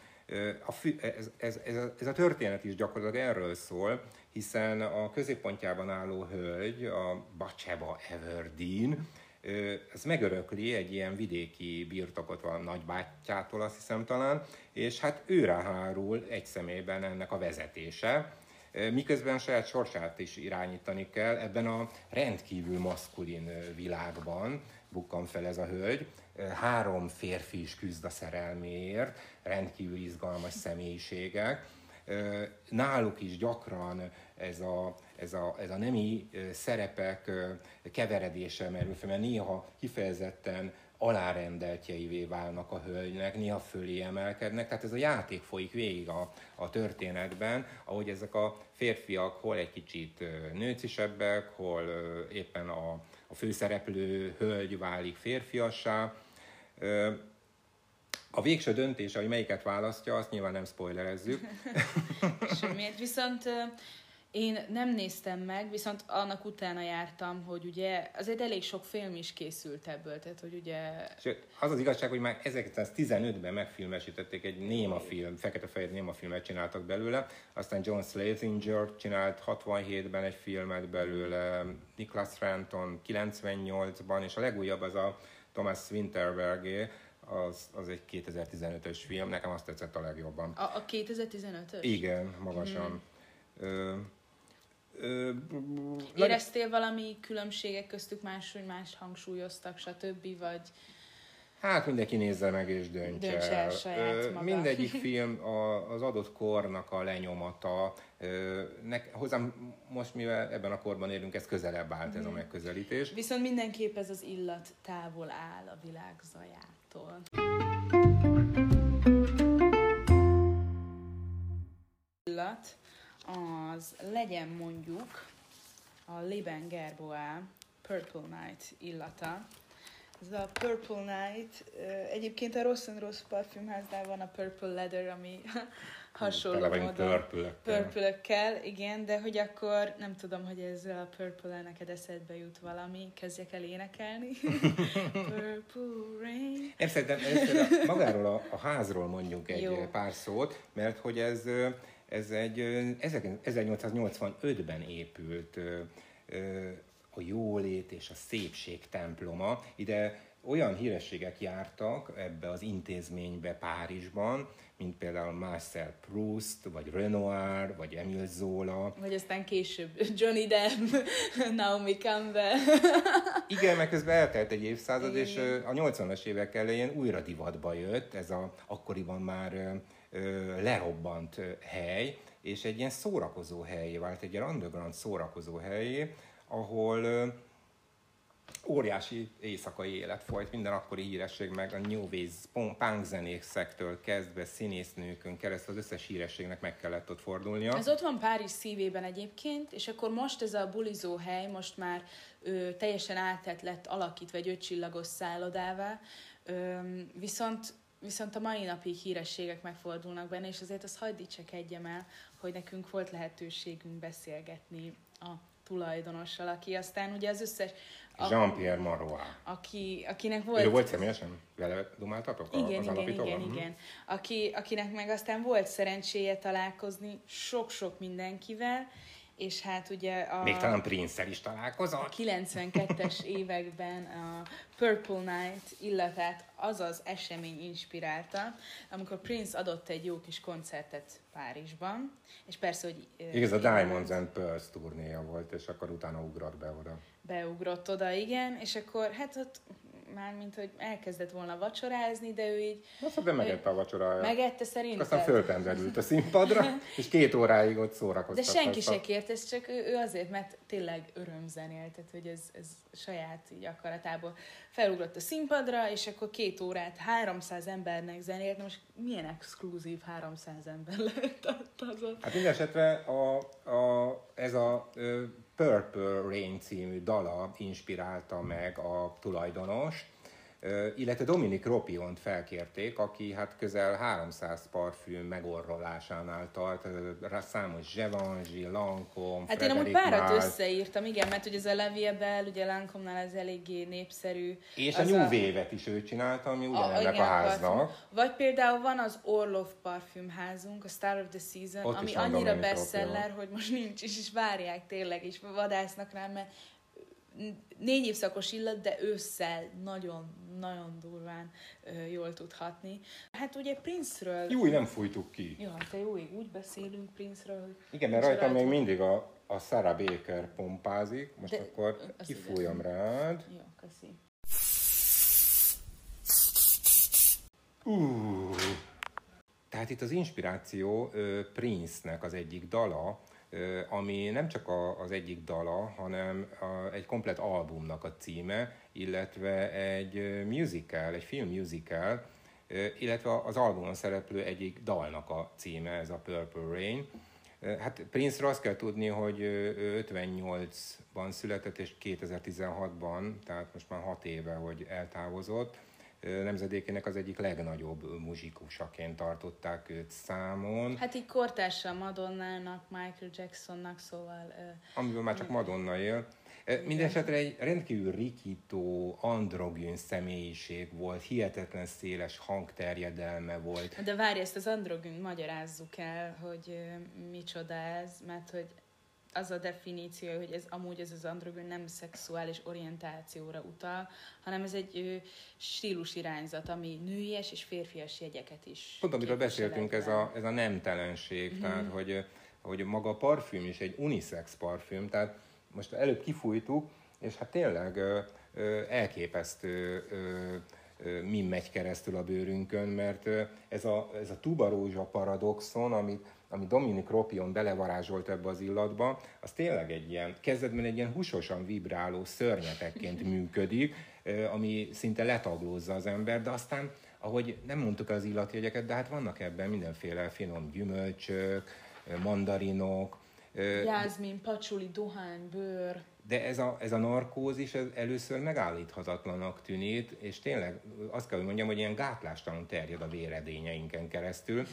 B: a fü, ez, ez, ez, ez a történet is gyakorlatilag erről szól, hiszen a középpontjában álló hölgy, a Bacheba Everdeen, ez megörökli egy ilyen vidéki birtokot valami nagybátyjától, azt hiszem talán, és hát őre hárul egy személyben ennek a vezetése, miközben saját sorsát is irányítani kell ebben a rendkívül maszkulin világban, bukkan fel ez a hölgy. Három férfi is küzd a szerelméért, rendkívül izgalmas személyiségek. Náluk is gyakran ez a, ez a, ez a nemi szerepek keveredése merül fel, mert néha kifejezetten alárendeltjeivé válnak a hölgynek, néha fölé emelkednek, tehát ez a játék folyik végig a, a történetben, ahogy ezek a férfiak hol egy kicsit nőcisebbek, hol éppen a, a főszereplő hölgy válik férfiassá. A végső döntés, hogy melyiket választja, azt nyilván nem spoilerezzük.
A: Semmiért, viszont én nem néztem meg, viszont annak utána jártam, hogy ugye azért elég sok film is készült ebből, tehát hogy ugye...
B: Sőt, az az igazság, hogy már 1915-ben megfilmesítették egy néma film, fekete-fehér néma filmet csináltak belőle, aztán John Slasinger csinált 67-ben egy filmet belőle, Niklas Renton 98-ban, és a legújabb az a Thomas Winterbergé, az, az egy 2015-ös film, nekem azt tetszett a legjobban.
A: A, a 2015-ös?
B: Igen, magasan. Mm. Ö,
A: Éreztél valami különbségek köztük más, hogy más hangsúlyoztak, stb. vagy...
B: Hát mindenki nézze meg és döntse, döntse el. Saját maga. Mindegyik film a, az adott kornak a lenyomata. Ne, hozzám most, mivel ebben a korban élünk, ez közelebb állt ez a mhm. megközelítés.
A: Viszont mindenképp ez az illat távol áll a világ zajától. Illat az legyen mondjuk a Liben Gerboa Purple Night illata. Ez a Purple Night, egyébként a Rossz Rossz parfümháznál van a Purple Leather, ami hasonló módon. Purple igen, de hogy akkor nem tudom, hogy ezzel a purple neked eszedbe jut valami, kezdjek el énekelni. purple rain.
B: Én szerintem, szerintem magáról a, a házról mondjunk egy Jó. pár szót, mert hogy ez ez egy 1885-ben épült a jólét és a szépség temploma. Ide olyan hírességek jártak ebbe az intézménybe Párizsban, mint például Marcel Proust, vagy Renoir, vagy Emile Zola.
A: Vagy aztán később Johnny Depp, Naomi Campbell.
B: Igen, meg közben eltelt egy évszázad, Igen. és a 80-as évek elején újra divatba jött, ez a akkoriban már lerobbant hely, és egy ilyen szórakozó helyé vált, egy ilyen underground szórakozó helyé, ahol óriási éjszakai élet folyt, minden akkori híresség, meg a New Wave punk zenékszektől kezdve színésznőkön keresztül az összes hírességnek meg kellett ott fordulnia.
A: Ez ott van Párizs szívében egyébként, és akkor most ez a bulizó hely most már ö, teljesen átett lett alakítva egy ötcsillagos szállodává, ö, viszont viszont a mai napig hírességek megfordulnak benne, és azért azt hagyd dicsekedjem el, hogy nekünk volt lehetőségünk beszélgetni a tulajdonossal, aki aztán ugye az összes...
B: Jean-Pierre Marois.
A: Aki, akinek volt...
B: Ő volt személyesen? Vele dumáltatok
A: igen, az igen, alapítóval? Igen, igen, igen. Aki, akinek meg aztán volt szerencséje találkozni sok-sok mindenkivel, és hát ugye a...
B: Még talán prince is találkozott. A
A: 92-es években a Purple Night illatát az az esemény inspirálta, amikor Prince adott egy jó kis koncertet Párizsban, és persze, hogy...
B: Igaz, a Diamonds and Pearls turnéja volt, és akkor utána ugrott be oda.
A: Beugrott oda, igen, és akkor hát ott már mint hogy elkezdett volna vacsorázni, de ő így...
B: Azt de megette a vacsoráját.
A: Megette szerintem.
B: Aztán föltenderült a színpadra, és két óráig ott szórakoztak.
A: De senki se kért, ez csak ő, ő azért, mert tényleg örömzenél, tehát hogy ez, ez saját így akaratából felugrott a színpadra, és akkor két órát 300 embernek zenélt, na most milyen exkluzív 300 ember lehet
B: az Hát minden esetre a, a, ez a Purple Rain című dala inspirálta meg a tulajdonost, illetve Dominik Ropiont felkérték, aki hát közel 300 parfüm megorrolásánál tart, számos Givenchy, Lancome,
A: Hát én amúgy párat összeírtam, igen, mert ugye ez a Leviebel, ugye Lancome-nál ez eléggé népszerű.
B: És a New a... Wave-et is ő csinálta, ami ugyanennek a, a háznak. Parfüm.
A: Vagy például van az Orlov parfümházunk, a Star of the Season, Ott ami annyira bestseller, hogy most nincs is, és várják tényleg, és vadásznak rá, mert négy évszakos illat, de ősszel nagyon-nagyon durván ö, jól tudhatni. Hát ugye Prince-ről...
B: Jó, nem fújtuk ki.
A: Jó, hát jó, úgy beszélünk Prince-ről.
B: Igen, mert rajta még mindig a, a Sarah Baker pompázik, most de, akkor kifújom rád.
A: Jó, köszi.
B: Uh, tehát itt az inspiráció Prince-nek az egyik dala, ami nem csak a, az egyik dala, hanem a, egy komplet albumnak a címe, illetve egy musical, egy film musical, illetve az albumon szereplő egyik dalnak a címe, ez a Purple Rain. Hát prince azt kell tudni, hogy 58-ban született, és 2016-ban, tehát most már 6 éve, hogy eltávozott, nemzedékének az egyik legnagyobb muzsikusaként tartották őt számon.
A: Hát így kortársa Madonnának, Michael Jacksonnak, szóval...
B: Amiből már csak Madonna él. Mindenesetre egy rendkívül rikító, androgyn személyiség volt, hihetetlen széles hangterjedelme volt.
A: De várj, ezt az androgyn magyarázzuk el, hogy micsoda ez, mert hogy az a definíció, hogy ez amúgy ez az androgyn nem szexuális orientációra utal, hanem ez egy stílus irányzat, ami nőies és férfias jegyeket is.
B: Pont amiről beszéltünk, ez a, ez a nemtelenség, mm-hmm. tehát hogy, hogy maga a parfüm is egy unisex parfüm, tehát most előbb kifújtuk, és hát tényleg ö, ö, elképesztő ö, mi megy keresztül a bőrünkön, mert ez a, ez a tubarózsa paradoxon, amit ami Dominik Ropion belevarázsolt ebbe az illatba, az tényleg egy ilyen, kezdetben egy ilyen húsosan vibráló szörnyetekként működik, ami szinte letaglózza az ember, de aztán, ahogy nem mondtuk az illatjegyeket, de hát vannak ebben mindenféle finom gyümölcsök, mandarinok.
A: Jászmin, pacsuli, dohány, bőr
B: de ez a, ez a narkózis ez először megállíthatatlanak tűnít, és tényleg azt kell, hogy mondjam, hogy ilyen gátlástalan terjed a véredényeinken keresztül.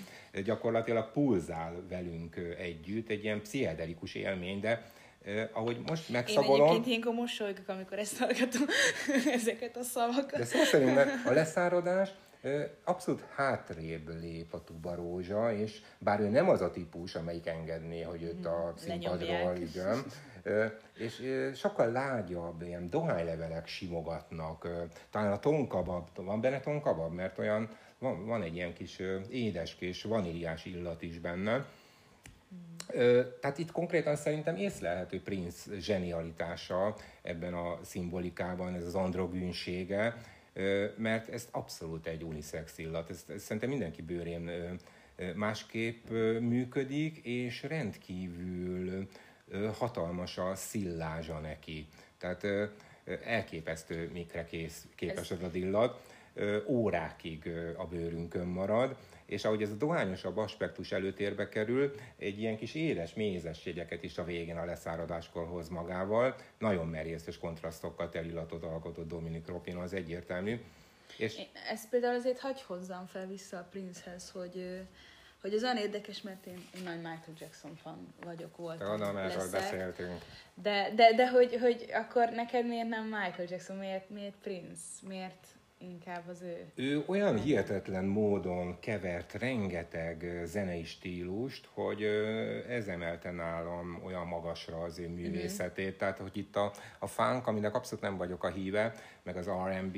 B: Gyakorlatilag pulzál velünk együtt, egy ilyen pszichedelikus élmény, de eh, ahogy most megszagolom... Én
A: egyébként ilyenkor mosolygok, amikor ezt hallgatom, ezeket a szavakat.
B: De szó szerint a leszáradás abszolút hátrébb lép a tubarózsa, és bár ő nem az a típus, amelyik engedné, hogy őt a hmm, színpadról, igen, és sokkal lágyabb, ilyen dohánylevelek simogatnak, talán a tonkabab, van benne tonkabab, mert olyan, van, van egy ilyen kis édeskés, vaníliás illat is benne, tehát itt konkrétan szerintem észlelhető Prince zsenialitása ebben a szimbolikában, ez az androgűnsége, mert ez abszolút egy unisex illat, ez, ez szerintem mindenki bőrén másképp működik, és rendkívül hatalmas a szillázsa neki. Tehát elképesztő mikre kész, képes ez a illat, órákig a bőrünkön marad, és ahogy ez a dohányosabb aspektus előtérbe kerül, egy ilyen kis édes, mézes jegyeket is a végén a leszáradáskor hoz magával. Nagyon merész és kontrasztokkal telillatot alkotott Dominik Ropin, az egyértelmű.
A: És... Én ezt például azért hagy hozzam fel vissza a Princehez, hogy hogy az olyan érdekes, mert én, én nagy Michael Jackson fan vagyok, voltam,
B: Tudom, erről beszéltünk.
A: De, de, de hogy, hogy akkor neked miért nem Michael Jackson, miért, miért Prince, miért inkább az ő?
B: Ő olyan hihetetlen módon kevert rengeteg zenei stílust, hogy ez emelte nálam olyan magasra az ő művészetét. Mm-hmm. Tehát, hogy itt a, a funk, aminek abszolút nem vagyok a híve, meg az R&B,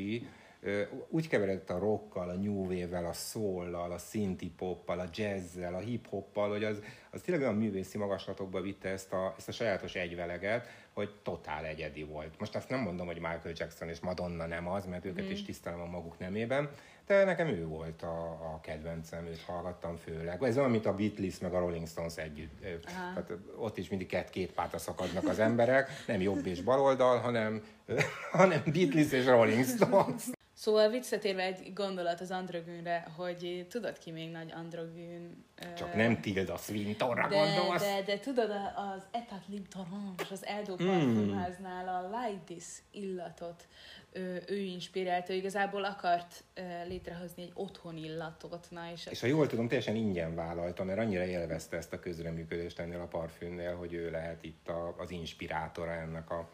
B: úgy keveredett a rockkal, a new wave-vel, a soul-lal, a synthi poppal, a jazzzel, a hip-hoppal, hogy az, az tényleg olyan művészi magaslatokba vitte ezt a, ezt a sajátos egyveleget, hogy totál egyedi volt. Most azt nem mondom, hogy Michael Jackson és Madonna nem az, mert őket mm. is tisztelem a maguk nemében, de nekem ő volt a, a kedvencem, őt hallgattam főleg. Ez olyan, mint a Beatles meg a Rolling Stones együtt. Tehát ott is mindig két, két pártra szakadnak az emberek, nem jobb és baloldal, hanem, hanem Beatles és Rolling Stones.
A: Szóval visszatérve egy gondolat az androgűnre, hogy tudod ki még nagy androgűn?
B: Csak uh, nem Tilda Swintonra
A: de,
B: gondolsz?
A: De, de tudod, az Etat Limtorange, az Eldó mm. parfümháznál a Light This illatot ő, ő inspirálta, ő igazából akart uh, létrehozni egy otthon illatot. Na, és,
B: és ha jól tudom, teljesen ingyen vállalta, mert annyira élvezte ezt a közreműködést ennél a parfümnél, hogy ő lehet itt a, az inspirátora ennek a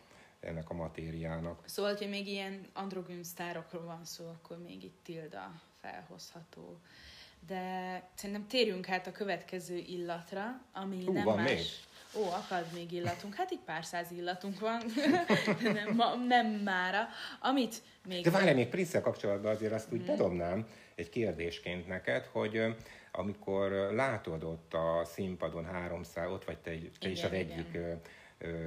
B: ennek a matériának.
A: Szóval, hogy még ilyen androgyn sztárokról van szó, akkor még itt Tilda felhozható. De szerintem térjünk át a következő illatra, ami
B: Hú,
A: nem
B: van
A: más.
B: Még?
A: Ó, akad még illatunk. Hát így pár száz illatunk van, de nem, ma, nem mára. Amit még...
B: De várj, még prince kapcsolatban azért azt úgy hmm. bedobnám egy kérdésként neked, hogy amikor látod ott a színpadon 300, ott vagy te, te igen, is az egyik igen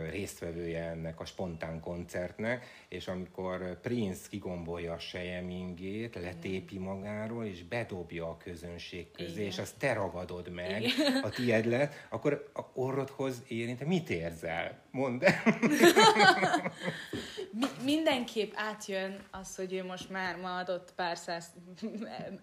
B: résztvevője ennek a spontán koncertnek, és amikor Prince kigombolja a sejemingét, letépi magáról, és bedobja a közönség közé, Igen. és azt te ragadod meg, Igen. a tied lett, akkor a orrodhoz érint, mit érzel? Mondd
A: Mindenképp átjön az, hogy ő most már ma adott pár száz,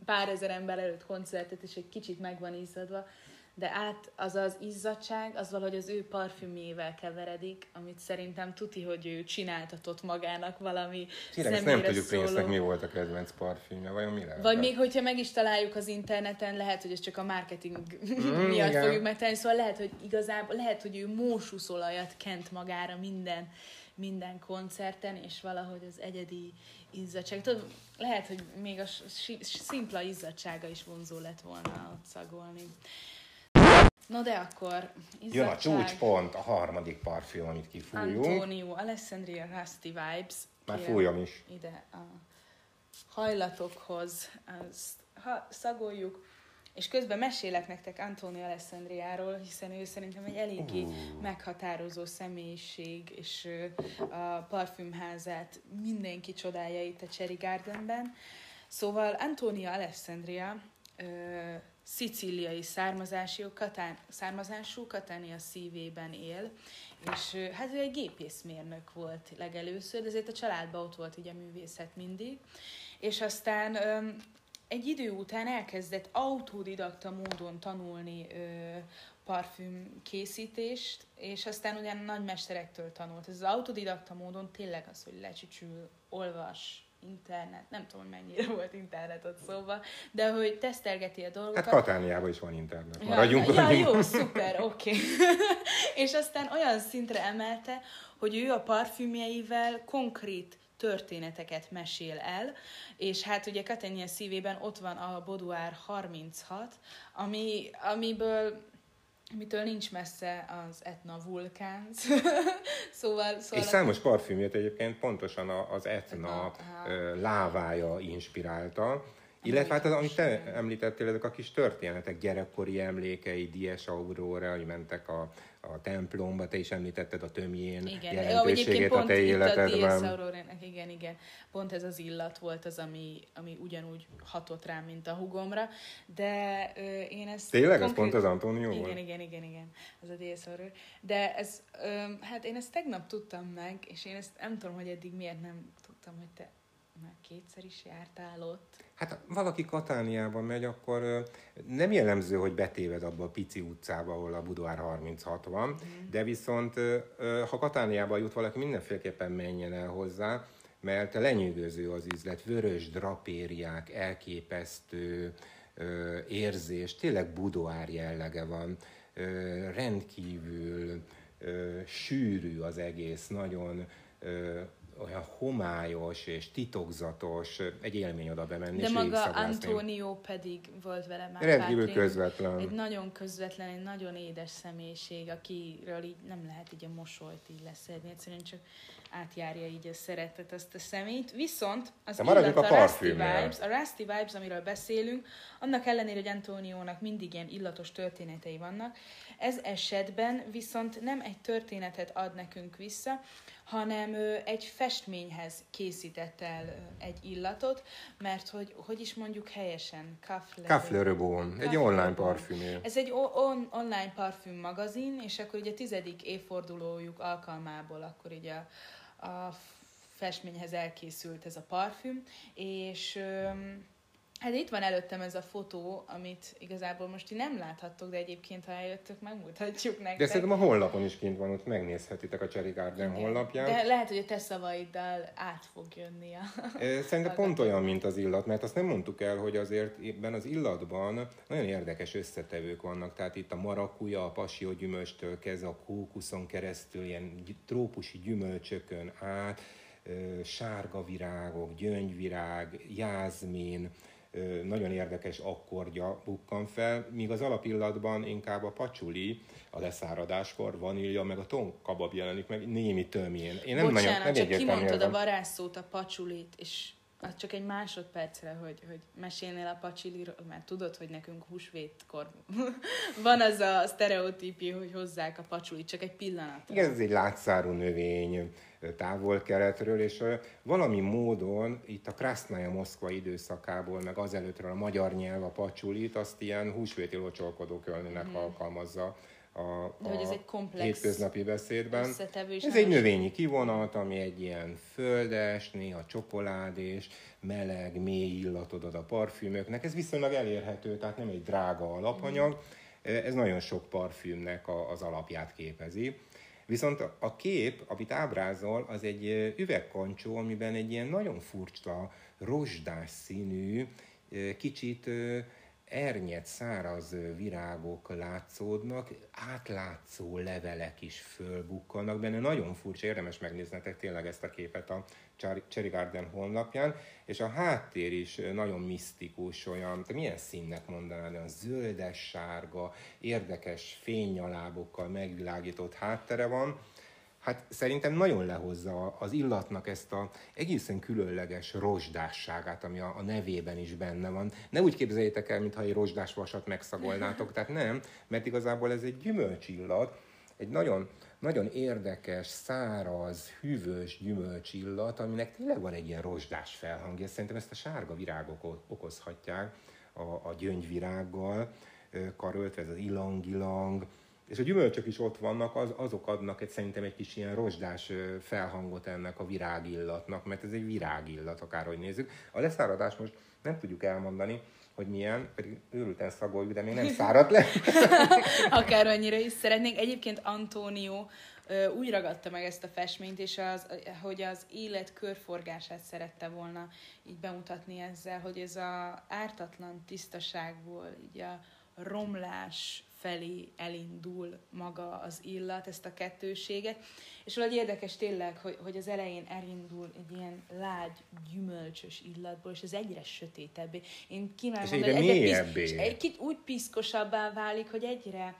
A: pár ezer ember előtt koncertet, és egy kicsit meg van izzadva, de át az az izzadság, az valahogy az ő parfümjével keveredik, amit szerintem tuti, hogy ő csináltatott magának valami
B: Tényleg, nem tudjuk szóló... mi volt a kedvenc parfümje, vajon mi lehet?
A: Vagy még, hogyha meg is találjuk az interneten, lehet, hogy ez csak a marketing mm, miatt igen. fogjuk megtenni, szóval lehet, hogy igazából, lehet, hogy ő mósuszolajat kent magára minden, minden koncerten, és valahogy az egyedi izzadság. Tudod, lehet, hogy még a szimpla izzadsága is vonzó lett volna ott szagolni. No de akkor...
B: Izzadság, Jön a csúcspont, a harmadik parfüm, amit kifújunk.
A: Antonio Alessandria Rusty Vibes.
B: Már fújom is.
A: Ide a hajlatokhoz azt ha, szagoljuk. És közben mesélek nektek Antonio Alessandriáról, hiszen ő szerintem egy eléggé uh. meghatározó személyiség, és a parfümházát mindenki csodálja itt a Cherry Gardenben. Szóval Antonio Alessandria szicíliai származású, Katán, származású Katánia szívében él, és hát ő egy gépészmérnök volt legelőször, de ezért a családban ott volt ugye művészet mindig, és aztán egy idő után elkezdett autodidakta módon tanulni ö, parfüm készítést, és aztán ugyan nagy mesterektől tanult. Ez az autodidakta módon tényleg az, hogy lecsücsül, olvas, internet, nem tudom, mennyire volt internet ott szóba, de hogy tesztelgeti a dolgokat.
B: Hát Katániában is van internet, maradjunk
A: ja, ja, jó, szuper, oké. Okay. és aztán olyan szintre emelte, hogy ő a parfümjeivel konkrét történeteket mesél el, és hát ugye Katania szívében ott van a Boduár 36, ami, amiből mitől nincs messze az Etna vulkán. szóval, szóval...
B: És számos parfümjét egyébként pontosan az Etna, Etna lávája inspirálta. Illetve hát az, amit te említettél, ezek a kis történetek, gyerekkori emlékei, Dies Aurora, hogy mentek a, a templomba, te is említetted a tömjén igen, jelentőségét a te életedben.
A: A igen, igen. Pont ez az illat volt az, ami, ami ugyanúgy hatott rám, mint a hugomra, de ö, én ezt...
B: Tényleg? Konkrét... Ez pont az Antonio
A: igen, volt? Igen, igen, igen, az a Dies Aurora. De ez, ö, hát én ezt tegnap tudtam meg, és én ezt nem tudom, hogy eddig miért nem tudtam, hogy te már kétszer is jártál ott.
B: Hát valaki Katániában megy, akkor nem jellemző, hogy betéved abba a pici utcába, ahol a Budvár 36 van, mm. de viszont ha Katániába jut valaki, mindenféleképpen menjen el hozzá, mert lenyűgöző az üzlet, vörös drapériák, elképesztő érzés, tényleg budoár jellege van, rendkívül sűrű az egész, nagyon olyan homályos és titokzatos, egy élmény oda bemenni.
A: De maga Antonio pedig volt vele már
B: Rendkívül közvetlen.
A: Egy nagyon közvetlen, egy nagyon édes személyiség, akiről így nem lehet így a mosolyt így leszedni, egyszerűen csak átjárja így a szeretet azt a szemét. Viszont az illat, a, a Rusty Vibes, a Rusty Vibes, amiről beszélünk, annak ellenére, hogy Antóniónak mindig ilyen illatos történetei vannak, ez esetben viszont nem egy történetet ad nekünk vissza, hanem egy festményhez készített el egy illatot, mert hogy, hogy is mondjuk helyesen,
B: Cafle Rebon, egy online parfüm.
A: Ez egy on- online parfüm magazin, és akkor ugye a tizedik évfordulójuk alkalmából akkor ugye a, a festményhez elkészült ez a parfüm, és Hát itt van előttem ez a fotó, amit igazából most ti nem láthattok, de egyébként ha eljöttök, megmutatjuk nektek.
B: De szerintem a honlapon is kint van, ott megnézhetitek a Cherry Garden Igen. honlapján.
A: De lehet, hogy a te szavaiddal át fog jönni a...
B: Szerintem pont olyan, mint az illat, mert azt nem mondtuk el, hogy azért ebben az illatban nagyon érdekes összetevők vannak, tehát itt a marakuja, a gyümölcstől kezdve a kókuszon keresztül, ilyen trópusi gyümölcsökön át, sárga virágok, gyöngyvirág, jázmin, nagyon érdekes akkordja bukkan fel, míg az alapillatban inkább a pacsuli, a leszáradáskor, vanília, meg a tonkabab jelenik meg némi tömjén.
A: Én nem Bocsánat, nagyon, nem csak kimondtad a varázsszót, a pacsulit, és az csak egy másodpercre, hogy, hogy mesélnél a pacsuliról, mert tudod, hogy nekünk húsvétkor van az a sztereotípia, hogy hozzák a pacsulit, csak egy pillanat.
B: Igen, ez egy látszárú növény, távol-keletről, és valami módon itt a Krasznaja Moszkva időszakából, meg azelőttről a magyar nyelv a pacsulit, azt ilyen húsvéti locsolkodókölnének mm. alkalmazza a,
A: a hogy ez egy komplex
B: hétköznapi beszédben. Ez egy növényi kivonat, ami egy ilyen földes, néha csokoládés, meleg, mély illatot ad a parfümöknek. Ez viszonylag elérhető, tehát nem egy drága alapanyag. Mm. Ez nagyon sok parfümnek a, az alapját képezi. Viszont a kép, amit ábrázol, az egy üvegkancsó, amiben egy ilyen nagyon furcsa, rozsdás színű, kicsit ernyet, száraz virágok látszódnak, átlátszó levelek is fölbukkannak benne. Nagyon furcsa, érdemes megnéznetek tényleg ezt a képet a Cherry Garden honlapján, és a háttér is nagyon misztikus, olyan, te milyen színnek mondanád, olyan zöldes, sárga, érdekes fénynyalábokkal megvilágított háttere van, hát szerintem nagyon lehozza az illatnak ezt a egészen különleges rozsdásságát, ami a, a nevében is benne van. Ne úgy képzeljétek el, mintha egy rozsdás vasat megszagolnátok, tehát nem, mert igazából ez egy gyümölcsillat, egy nagyon, nagyon érdekes, száraz, hűvös gyümölcsillat, aminek tényleg van egy ilyen rozsdás felhangja. Szerintem ezt a sárga virágok okozhatják a, a gyöngyvirággal karöltve, ez az ilang-ilang, és a gyümölcsök is ott vannak, az, azok adnak egy, szerintem egy kis ilyen rozsdás felhangot ennek a virágillatnak, mert ez egy virágillat, akárhogy nézzük. A leszáradás most nem tudjuk elmondani, hogy milyen, pedig őrülten szagoljuk, de még nem száradt le.
A: Akárannyira is szeretnénk. Egyébként Antónió úgy ragadta meg ezt a festményt, és az, hogy az élet körforgását szerette volna így bemutatni ezzel, hogy ez a ártatlan tisztaságból, így a romlás felé elindul maga az illat, ezt a kettőséget. És valahogy érdekes tényleg, hogy, hogy az elején elindul egy ilyen lágy, gyümölcsös illatból, és ez egyre sötétebbé. Én kívánom, hogy egyre pisz, egy kicsit úgy piszkosabbá válik, hogy egyre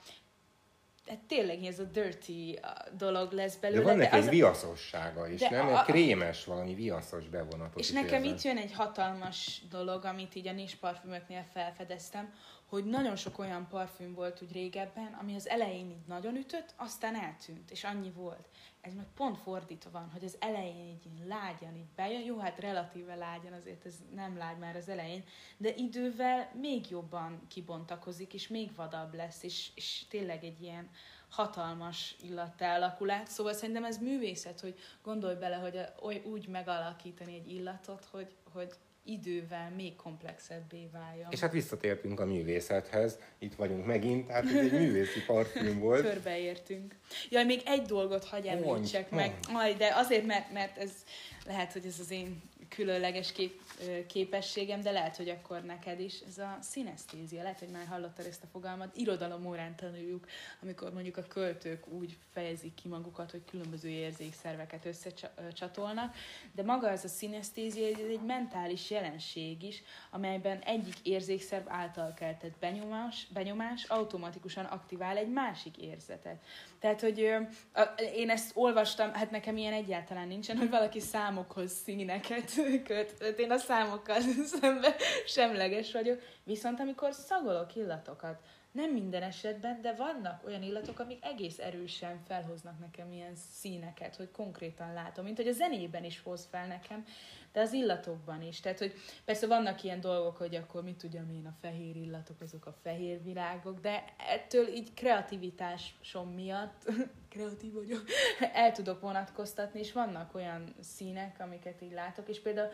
A: hát tényleg ez a dirty dolog lesz belőle.
B: De van neki egy viaszossága is, nem? A, egy krémes, valami viaszos bevonatot
A: És nekem érzem. itt jön egy hatalmas dolog, amit így a nis parfümöknél felfedeztem, hogy nagyon sok olyan parfüm volt úgy régebben, ami az elején így nagyon ütött, aztán eltűnt, és annyi volt. Ez meg pont fordítva van, hogy az elején így lágyan így bejön, jó, hát relatíve lágyan, azért ez nem lágy már az elején, de idővel még jobban kibontakozik, és még vadabb lesz, és, és tényleg egy ilyen hatalmas illattá alakul át. Szóval szerintem ez művészet, hogy gondolj bele, hogy oly, úgy megalakítani egy illatot, hogy, hogy idővel még komplexebbé váljon.
B: És hát visszatértünk a művészethez, itt vagyunk megint, tehát ez egy művészi parfüm volt.
A: Körbeértünk. Jaj, még egy dolgot hagy említsek meg, Aj, de azért, mert, mert ez lehet, hogy ez az én különleges kép, képességem, de lehet, hogy akkor neked is. Ez a szinesztézia, lehet, hogy már hallottad ezt a fogalmat, irodalom órán tanuljuk, amikor mondjuk a költők úgy fejezik ki magukat, hogy különböző érzékszerveket összecsatolnak, de maga ez a szinesztézia, ez egy mentális jelenség is, amelyben egyik érzékszerv által keltett benyomás, benyomás automatikusan aktivál egy másik érzetet. Tehát, hogy én ezt olvastam, hát nekem ilyen egyáltalán nincsen, hogy valaki számokhoz színeket köt. Tehát én a számokkal szemben semleges vagyok. Viszont amikor szagolok illatokat, nem minden esetben, de vannak olyan illatok, amik egész erősen felhoznak nekem ilyen színeket, hogy konkrétan látom, mint hogy a zenében is hoz fel nekem, de az illatokban is. Tehát, hogy persze vannak ilyen dolgok, hogy akkor mit tudjam én, a fehér illatok, azok a fehér virágok, de ettől így kreativitásom miatt, kreatív vagyok, el tudok vonatkoztatni, és vannak olyan színek, amiket így látok, és például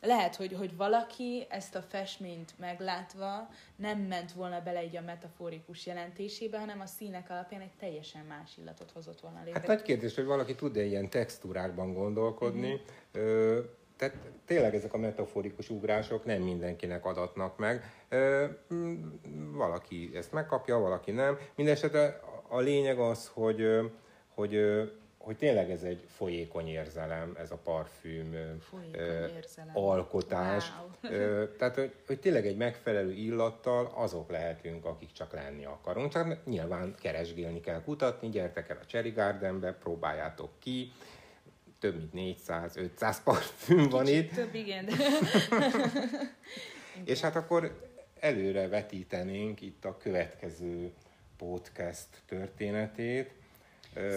A: lehet, hogy, hogy valaki ezt a festményt meglátva nem ment volna bele így a metaforikus jelentésébe, hanem a színek alapján egy teljesen más illatot hozott volna létre.
B: Hát nagy kérdés, hogy valaki tud-e ilyen textúrákban gondolkodni. Uh-huh. Ö, tehát tényleg ezek a metaforikus ugrások nem mindenkinek adatnak meg. Valaki ezt megkapja, valaki nem. Mindenesetre a lényeg az, hogy, hogy hogy tényleg ez egy folyékony érzelem, ez a parfüm érzelem. alkotás. Wow. Tehát, hogy, hogy tényleg egy megfelelő illattal azok lehetünk, akik csak lenni akarunk. Csak nyilván keresgélni kell, kutatni, gyertek el a Cherry Gardenbe, próbáljátok ki. Több mint 400-500 parfüm van Kicsit itt.
A: több, igen.
B: És hát akkor előre vetítenénk itt a következő podcast történetét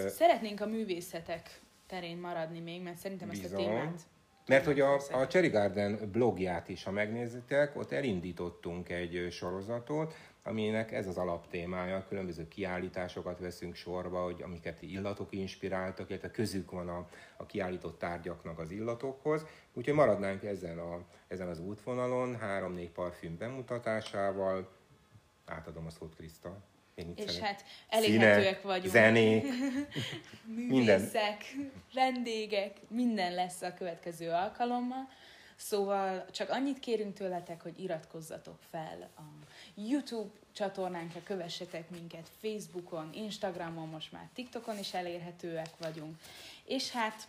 A: Szeretnénk a művészetek terén maradni még, mert szerintem Bizony. ezt a témát...
B: Mert hogy a, a Cherry Garden blogját is, ha megnézitek, ott elindítottunk egy sorozatot, aminek ez az alaptémája, különböző kiállításokat veszünk sorba, hogy amiket illatok inspiráltak, illetve közük van a, a kiállított tárgyaknak az illatokhoz. Úgyhogy maradnánk ezen, a, ezen az útvonalon, három-négy parfüm bemutatásával. Átadom a szót Kriszta.
A: Én és szeretem. hát elérhetőek vagyunk.
B: Zenék,
A: művészek, minden. vendégek, minden lesz a következő alkalommal. Szóval csak annyit kérünk tőletek, hogy iratkozzatok fel a YouTube csatornánkra, kövessetek minket Facebookon, Instagramon, most már TikTokon is elérhetőek vagyunk. És hát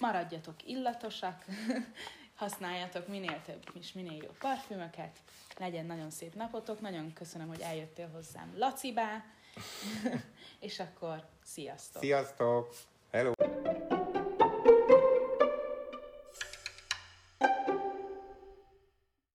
A: maradjatok illatosak, használjatok minél több és minél jobb parfümöket, legyen nagyon szép napotok, nagyon köszönöm, hogy eljöttél hozzám Lacibá, és akkor sziasztok!
B: Sziasztok! Hello!